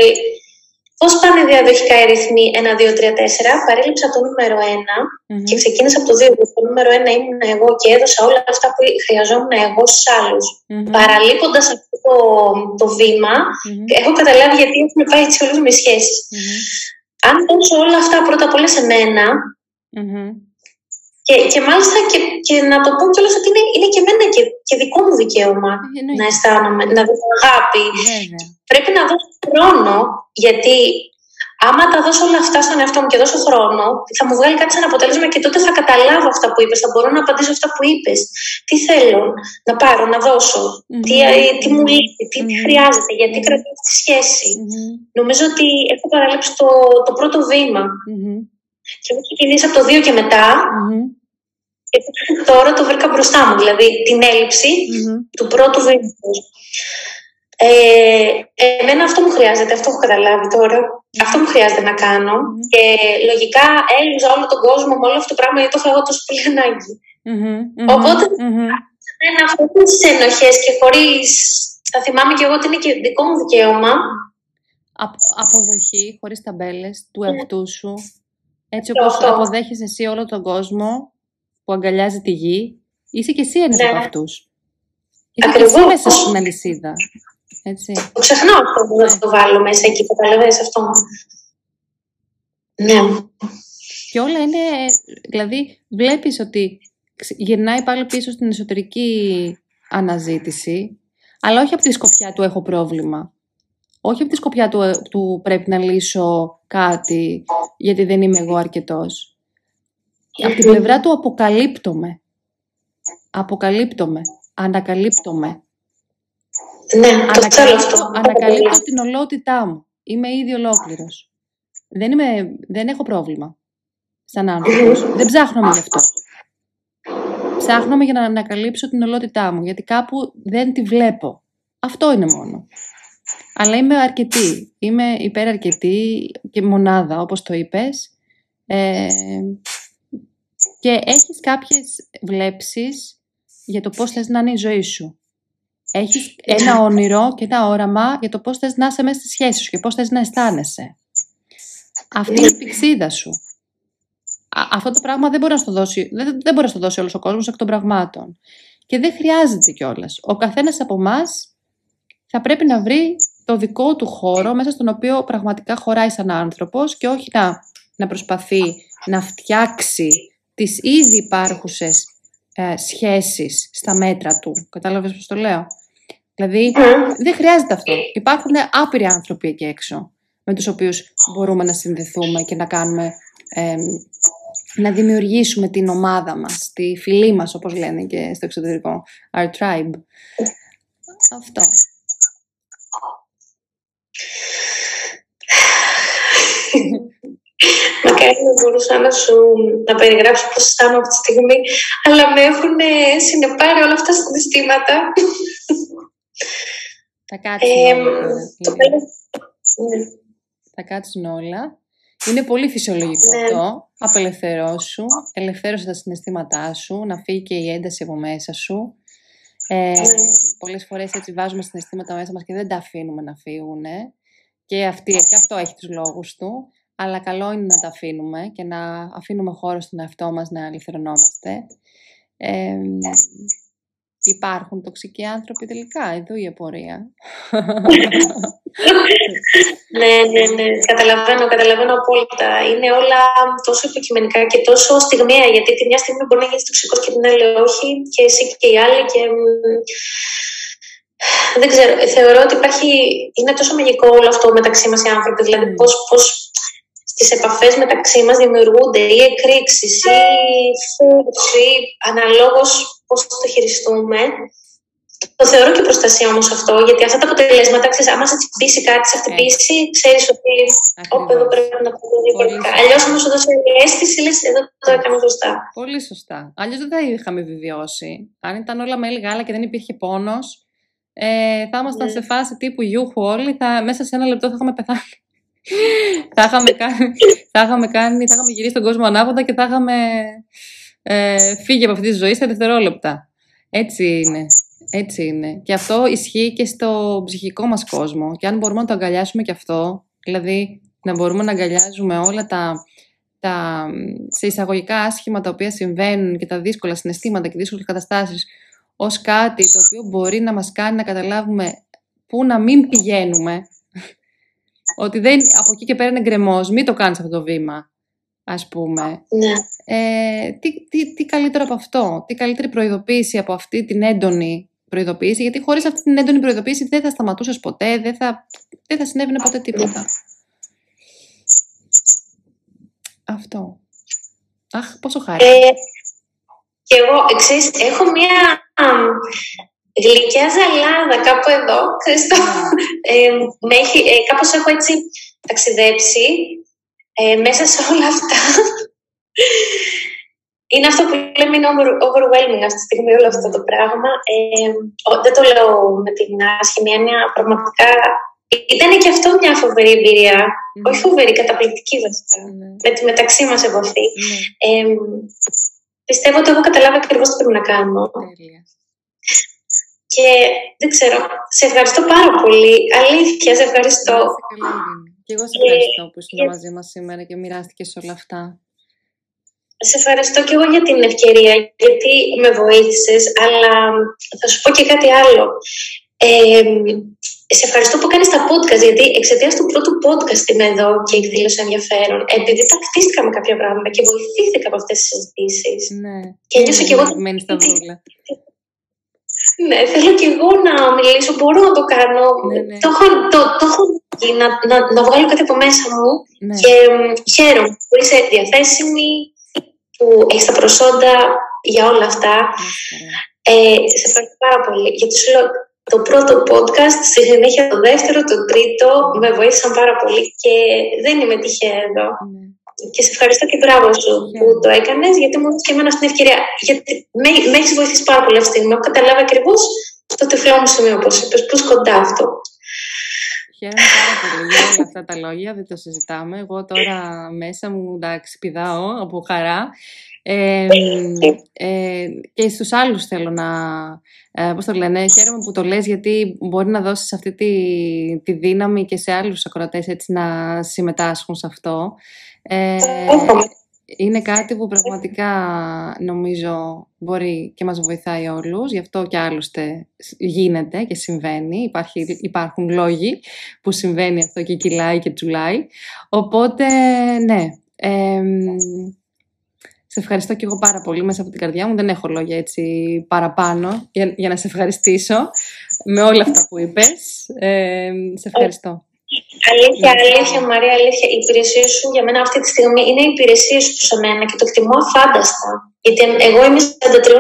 Πώς πάνε διαδοχικά οι αριθμοί 1, 2, 3, 4. Παρέλειψα το νούμερο 1 mm-hmm. και ξεκίνησα από το 2. Το νούμερο 1 ήμουν εγώ και έδωσα όλα αυτά που χρειαζόμουν εγώ στους άλλους. Mm-hmm. Παραλείποντας αυτό το, το βήμα, mm-hmm. έχω καταλάβει γιατί έχουν πάει έτσι όλε με σχέσεις. Mm-hmm. Αν δώσω όλα αυτά πρώτα απ' όλα σε μένα, mm-hmm. Και, και μάλιστα και, και να το πω κιόλας ότι είναι, είναι και εμένα και, και δικό μου δικαίωμα να αισθάνομαι, να δω αγάπη. Πρέπει να δώσω χρόνο, γιατί άμα τα δώσω όλα αυτά στον εαυτό μου και δώσω χρόνο, θα μου βγάλει κάτι σαν αποτέλεσμα και τότε θα καταλάβω αυτά που είπες, θα μπορώ να απαντήσω αυτά που είπες. Τι θέλω να πάρω, να δώσω, τι, τι μου λείπει, τι, χρειάζεται, γιατί κρατάω τη σχέση. Νομίζω ότι έχω παραλείψει το, το πρώτο βήμα. Και έχω ξεκινήσει από το 2 και μετά. Και τώρα το βρήκα μπροστά μου, δηλαδή την ελλειψη του πρώτου βήματος. Ε, εμένα αυτό μου χρειάζεται, αυτό έχω καταλάβει τώρα. Αυτό μου χρειάζεται να κάνω. Και λογικά έλυζα όλο τον κόσμο με όλο αυτό το πράγμα γιατί το έχω εγώ τόσο πολύ ανάγκη. Οπότε, ένα χωρί ενοχές και χωρίς. Θα θυμάμαι και εγώ ότι είναι και δικό μου δικαίωμα. Αποδοχή, χωρίς ταμπέλες του ναι. εαυτού σου. Έτσι όπως αποδέχεσαι εσύ όλο τον κόσμο που αγκαλιάζει τη γη, είσαι και εσύ ένας ναι. από αυτούς. Είσαι και εσύ μέσα στην αλυσίδα. Έτσι. Το ξεχνάω αυτό που να το βάλω μέσα εκεί, καταλαβαίνεις αυτό. Ναι. Και όλα είναι, δηλαδή βλέπεις ότι γυρνάει πάλι πίσω στην εσωτερική αναζήτηση, αλλά όχι από τη σκοπιά του έχω πρόβλημα όχι από τη σκοπιά του, του πρέπει να λύσω κάτι γιατί δεν είμαι εγώ αρκετός. Από την πλευρά του αποκαλύπτομαι. Αποκαλύπτομαι. Ανακαλύπτομαι. Ναι, ανακαλύπτω, το αυτό. Ανακαλύπτω την ολότητά μου. Είμαι ήδη ολόκληρος. Δεν, είμαι, δεν έχω πρόβλημα σαν άνθρωπος. δεν ψάχνομαι γι' αυτό. Ψάχνομαι για να ανακαλύψω την ολότητά μου, γιατί κάπου δεν τη βλέπω. Αυτό είναι μόνο. Αλλά είμαι αρκετή. Είμαι υπεραρκετή και μονάδα, όπως το είπες. Ε, και έχεις κάποιες βλέψεις για το πώς θες να είναι η ζωή σου. Έχεις ένα όνειρο και ένα όραμα για το πώς θες να είσαι μέσα στη σχέση σου και πώς θες να αισθάνεσαι. Αυτή είναι η πηξίδα σου. αυτό το πράγμα δεν μπορεί να στο δώσει, δεν, δεν μπορεί να στο δώσει όλος ο κόσμος εκ των πραγμάτων. Και δεν χρειάζεται κιόλας. Ο καθένας από εμάς θα πρέπει να βρει το δικό του χώρο μέσα στον οποίο πραγματικά χωράει σαν άνθρωπος και όχι να, να προσπαθεί να φτιάξει τις ήδη υπάρχουσες ε, σχέσεις στα μέτρα του. Κατάλαβες πώς το λέω; Δηλαδή δεν χρειάζεται αυτό. Υπάρχουν άπειροι άνθρωποι εκεί έξω με τους οποίους μπορούμε να συνδεθούμε και να κάνουμε να δημιουργήσουμε την ομάδα μας, τη φιλή μας όπως λένε και στο εξωτερικό, our tribe. Αυτό. [LAUGHS] [LAUGHS] Μακάρι να μπορούσα να σου να περιγράψω πώς αισθάνομαι αυτή τη στιγμή, αλλά με έχουν συνεπάρει όλα αυτά τα συναισθήματα. Θα κάτσουν όλα. Ναι. Θα κάτσουν όλα. Είναι πολύ φυσιολογικό ναι. αυτό. Απελευθερώσου, ελευθέρωσε τα συναισθήματά σου, να φύγει και η ένταση από μέσα σου. Ε, ναι. Πολλές φορές έτσι βάζουμε συναισθήματα μέσα μας και δεν τα αφήνουμε να φύγουν. Και, αυτή, και αυτό έχει τους λόγους του. Αλλά καλό είναι να τα αφήνουμε και να αφήνουμε χώρο στον εαυτό μας να ελευθερωνόμαστε. Ε, υπάρχουν τοξικοί άνθρωποι τελικά, εδώ η απορία. ναι, ναι, ναι. Καταλαβαίνω, καταλαβαίνω απόλυτα. Είναι όλα τόσο υποκειμενικά και τόσο στιγμιαία. Γιατί τη μια στιγμή μπορεί να γίνεις τοξικός και την άλλη όχι, και εσύ και οι άλλοι. Και... Δεν ξέρω. Θεωρώ ότι υπάρχει. Είναι τόσο μαγικό όλο αυτό μεταξύ μας οι άνθρωποι. Δηλαδή, πώς πώς στις επαφές μεταξύ μας δημιουργούνται ή εκρήξεις ή φούξ ή αναλόγως πώς το χειριστούμε. Το θεωρώ και προστασία όμως αυτό, γιατί αυτά τα αποτελέσματα, ξέρεις, άμα σε τσιμπήσει κάτι, σε χτυπήσει, ξέρεις ότι. Όπου εδώ πρέπει να το διαφορετικά. Αλλιώς, άμα σου δώσει μια αίσθηση, λες, εδώ το έκανα σωστά. Πολύ σωστά. Αλλιώς δεν θα είχαμε βιβλιώσει. Αν ήταν όλα με γάλα και δεν υπήρχε πόνος, ε, θα ήμασταν ναι. σε φάση τύπου γιούχου όλοι, θα, μέσα σε ένα λεπτό θα είχαμε πεθάνει. Θα, είχαμε κάνει, θα, είχαμε κάνει, θα είχαμε γυρίσει τον κόσμο ανάποδα και θα είχαμε ε, φύγει από αυτή τη ζωή στα δευτερόλεπτα. Έτσι είναι. Έτσι είναι. Και αυτό ισχύει και στο ψυχικό μας κόσμο. Και αν μπορούμε να το αγκαλιάσουμε και αυτό, δηλαδή να μπορούμε να αγκαλιάζουμε όλα τα, τα σε εισαγωγικά άσχημα τα οποία συμβαίνουν και τα δύσκολα συναισθήματα και δύσκολες καταστάσεις ως κάτι το οποίο μπορεί να μας κάνει να καταλάβουμε πού να μην πηγαίνουμε. Ότι δεν, από εκεί και πέρα είναι γκρεμός, μην το κάνεις αυτό το βήμα. ας πούμε. Ναι. Ε, τι, τι, τι καλύτερο από αυτό, τι καλύτερη προειδοποίηση από αυτή την έντονη προειδοποίηση, γιατί χωρίς αυτή την έντονη προειδοποίηση δεν θα σταματούσες ποτέ, δεν θα, δεν θα συνέβαινε ποτέ τίποτα. Αυτό. Αχ, πόσο χάρη. Ε, και εγώ, εξής, έχω μία γλυκιάς ζαλάδα κάπου εδώ, Χριστό. Ε, με έχει, ε, κάπως έχω έτσι ταξιδέψει ε, μέσα σε όλα αυτά. είναι αυτό που λέμε είναι overwhelming αυτή τη στιγμή όλο αυτό το πράγμα. Ε, δεν το λέω με την άσχημη έννοια, πραγματικά ήταν και αυτό μια φοβερή εμπειρία. Mm. Όχι φοβερή, καταπληκτική βασικά. Mm. Με τη μεταξύ μας επαφή. Mm. Ε, πιστεύω ότι έχω καταλάβει ακριβώς τι πρέπει να κάνω. Και δεν ξέρω, σε ευχαριστώ πάρα πολύ. Αλήθεια, σε ευχαριστώ. Και εγώ σε ευχαριστώ που ήσουν μαζί μας σήμερα και μοιράστηκες όλα αυτά. Σε ευχαριστώ και εγώ για την ευκαιρία, γιατί με βοήθησες, αλλά θα σου πω και κάτι άλλο. Ε, σε ευχαριστώ που κάνεις τα podcast, γιατί εξαιτίας του πρώτου podcast είμαι εδώ και εκδήλωσα ενδιαφέρον. Επειδή τακτίστηκα με κάποια πράγματα και βοηθήθηκα από αυτές τις συζητήσεις. Ναι. Και νιώσα και εγώ... στα δούλα. Ναι, θέλω και εγώ να μιλήσω, μπορώ να το κάνω. Ναι, ναι. Το, έχω, το, το έχω να, να, να βγάλω κάτι από μέσα μου ναι. και χαίρομαι που είσαι διαθέσιμη, που έχεις τα προσόντα για όλα αυτά. Ε, σε ευχαριστώ πάρα πολύ. Γιατί σου λέω, το πρώτο podcast, στη συνέχεια το δεύτερο, το τρίτο, με βοήθησαν πάρα πολύ και δεν είμαι τυχαία εδώ. Ναι. Και σε ευχαριστώ και μπράβο σου που το έκανες, γιατί μου έδωσε και εμένα στην ευκαιρία. Γιατί με, με έχεις βοηθήσει πάρα πολύ αυτή τη στιγμή. Έχω καταλάβει ακριβώς το τυφλό μου σημείο, όπως είπες, πού κοντά αυτό. Χαίρομαι πάρα πολύ για όλα αυτά τα λόγια, δεν το συζητάμε. Εγώ τώρα μέσα μου, εντάξει, πηδάω από χαρά. Ε, ε, και στους άλλους θέλω να, ε, πώς το λένε, χαίρομαι που το λες γιατί μπορεί να δώσεις αυτή τη, τη δύναμη και σε άλλους ακροατές έτσι να συμμετάσχουν σε αυτό. Ε, είναι κάτι που πραγματικά νομίζω μπορεί και μας βοηθάει όλους, γι' αυτό και άλλωστε γίνεται και συμβαίνει, Υπάρχει, υπάρχουν λόγοι που συμβαίνει αυτό και κυλάει και τσουλάει. Οπότε, ναι, ε, σε ευχαριστώ και εγώ πάρα πολύ μέσα από την καρδιά μου. Δεν έχω λόγια έτσι παραπάνω για, για να σε ευχαριστήσω με όλα αυτά που είπες. Ε, σε ευχαριστώ. Αλήθεια, αλήθεια, Μαρία, αλήθεια. Οι υπηρεσίε σου για μένα αυτή τη στιγμή είναι οι υπηρεσίε σου σε μένα και το εκτιμώ αφάνταστα. Γιατί εγώ είμαι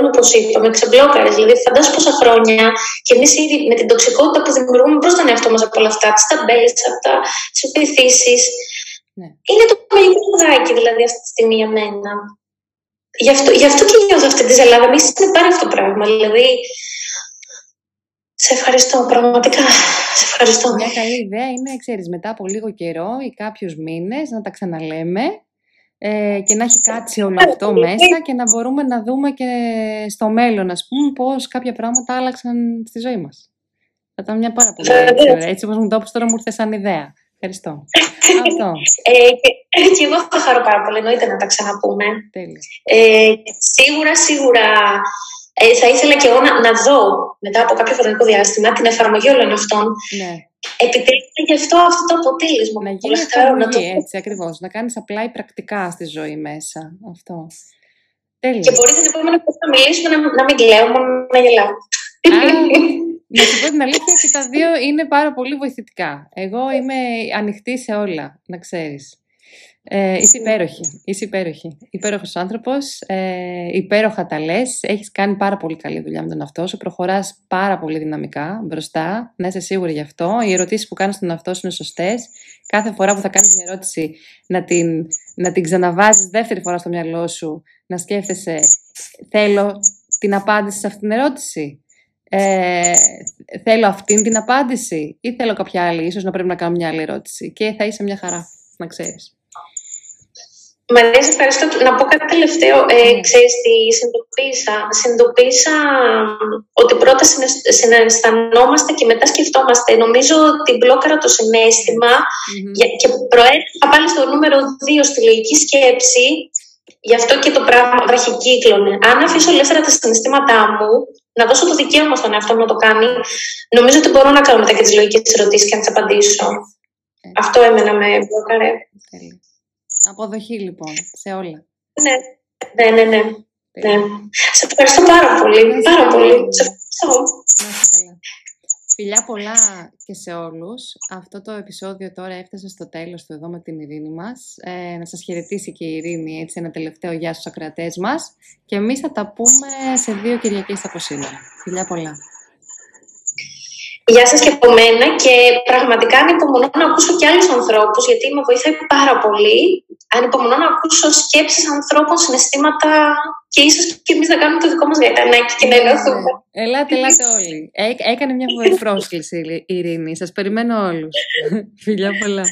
43, όπως είπα, με ξεμπλόκαρες. Δηλαδή, φαντάζομαι πόσα χρόνια και εμείς ήδη με την τοξικότητα που δημιουργούμε προ τον εαυτό μας από όλα αυτά, τις ταμπέλες, αυτά, τις επιθέσει. Ναι. Είναι το μαγικό ποδάκι δηλαδή αυτή τη στιγμή για μένα. Γι' αυτό, γι αυτό και νιώθω αυτή τη ζαλάδα. Εμείς είναι πάρα αυτό το πράγμα. Δηλαδή, σε ευχαριστώ, πραγματικά. Σε ευχαριστώ. Μια καλή ιδέα είναι, ξέρεις, μετά από λίγο καιρό ή κάποιους μήνες να τα ξαναλέμε ε, και να έχει κάτσει όλο αυτό μέσα και να μπορούμε να δούμε και στο μέλλον, ας πούμε, πώς κάποια πράγματα άλλαξαν στη ζωή μας. Θα ήταν μια πάρα πολύ ωραία. Έτσι όπως μου το έπρεπε τώρα μου ήρθε σαν ιδέα. Ευχαριστώ. Αυτό. [LAUGHS] Ε, και, και, εγώ θα χαρώ πάρα πολύ, εννοείται να τα ξαναπούμε. Ε, σίγουρα, σίγουρα ε, θα ήθελα και εγώ να, να δω μετά από κάποιο χρονικό διάστημα την εφαρμογή όλων αυτών. Ναι. Επιτρέπει γι' αυτό αυτό το αποτέλεσμα. Να γίνει εφαρμογή, το... έτσι ακριβώς. Να κάνεις απλά η πρακτικά στη ζωή μέσα. Αυτό. Τέλεια. Και μπορείς την επόμενη φορά να μιλήσουμε να, να μην κλαίω, μόνο να γελάω. Να σου πω την αλήθεια και τα δύο είναι πάρα πολύ βοηθητικά. Εγώ είμαι ανοιχτή σε όλα, να ξέρεις. Ε, είσαι υπέροχη. Είσαι υπέροχη. Υπέροχος άνθρωπος, ε, υπέροχα τα λες. Έχεις κάνει πάρα πολύ καλή δουλειά με τον εαυτό σου. Προχωράς πάρα πολύ δυναμικά μπροστά. Να είσαι σίγουρη γι' αυτό. Οι ερωτήσεις που κάνεις στον εαυτό σου είναι σωστές. Κάθε φορά που θα κάνεις μια ερώτηση να την, να την ξαναβάζεις δεύτερη φορά στο μυαλό σου. Να σκέφτεσαι, θέλω την απάντηση σε αυτήν την ερώτηση ε, θέλω αυτήν την απάντηση ή θέλω κάποια άλλη, ίσως να πρέπει να κάνω μια άλλη ερώτηση και θα είσαι μια χαρά, να ξέρεις. Μαρία, ευχαριστώ. Να πω κάτι τελευταίο. Ε, mm. Ξέρεις τι συνειδητοποίησα. Συνειδητοποίησα ότι πρώτα συναισθανόμαστε και μετά σκεφτόμαστε. Νομίζω ότι μπλόκαρα το συνέστημα mm-hmm. και προέρχεται πάλι στο νούμερο 2 στη λογική σκέψη. Γι' αυτό και το πράγμα βραχικύκλωνε. Αν αφήσω ελεύθερα τα συναισθήματά μου, να δώσω το δικαίωμα στον εαυτό μου να το κάνει, νομίζω ότι μπορώ να κάνω μετά και τις λογικές ερωτήσεις και να τις απαντήσω. Ε. Αυτό έμενα με μπλοκαρέ. Αποδοχή λοιπόν, σε όλα. Ναι, ναι, ναι. ναι. ναι. Σε ευχαριστώ πάρα πολύ. Πάρα πολύ. Σε ευχαριστώ. Φιλιά πολλά και σε όλους. Αυτό το επεισόδιο τώρα έφτασε στο τέλος του εδώ με την Ειρήνη μας. Ε, να σας χαιρετήσει και η Ειρήνη, έτσι ένα τελευταίο γεια στους ακροατές μας. Και εμείς θα τα πούμε σε δύο Κυριακές από σήμερα. Φιλιά πολλά. Γεια σας και από μένα και πραγματικά ανυπομονώ να ακούσω και άλλους ανθρώπους γιατί με βοηθάει πάρα πολύ. Ανυπομονώ να ακούσω σκέψεις ανθρώπων, συναισθήματα και ίσως και εμείς να κάνουμε το δικό μας γαϊτανάκι και να ναι, ενωθούμε. Ναι. Ελάτε, ελάτε όλοι. έκανε μια φοβερή πρόσκληση η Ειρήνη. Σας περιμένω όλους. [LAUGHS] Φιλιά πολλά.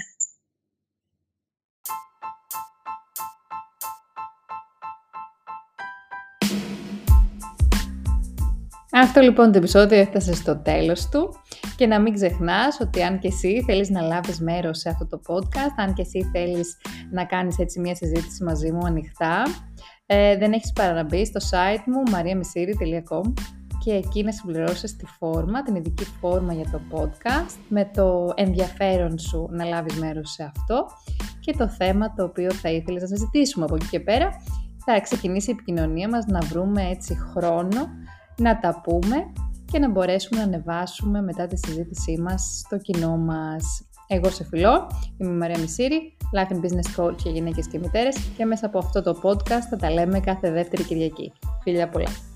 Αυτό λοιπόν το επεισόδιο έφτασε στο τέλος του και να μην ξεχνάς ότι αν και εσύ θέλεις να λάβεις μέρος σε αυτό το podcast, αν και εσύ θέλεις να κάνεις έτσι μια συζήτηση μαζί μου ανοιχτά, ε, δεν έχεις παρά να μπει στο site μου mariamisiri.com και εκεί να συμπληρώσεις τη φόρμα, την ειδική φόρμα για το podcast με το ενδιαφέρον σου να λάβεις μέρος σε αυτό και το θέμα το οποίο θα ήθελες να συζητήσουμε. Από εκεί και πέρα θα ξεκινήσει η επικοινωνία μας να βρούμε έτσι χρόνο να τα πούμε και να μπορέσουμε να ανεβάσουμε μετά τη συζήτησή μας στο κοινό μας. Εγώ σε φιλώ, είμαι η Μαρία Μισήρη, Life and Business Coach για γυναίκες και μητέρες και μέσα από αυτό το podcast θα τα λέμε κάθε δεύτερη Κυριακή. Φιλιά πολλά!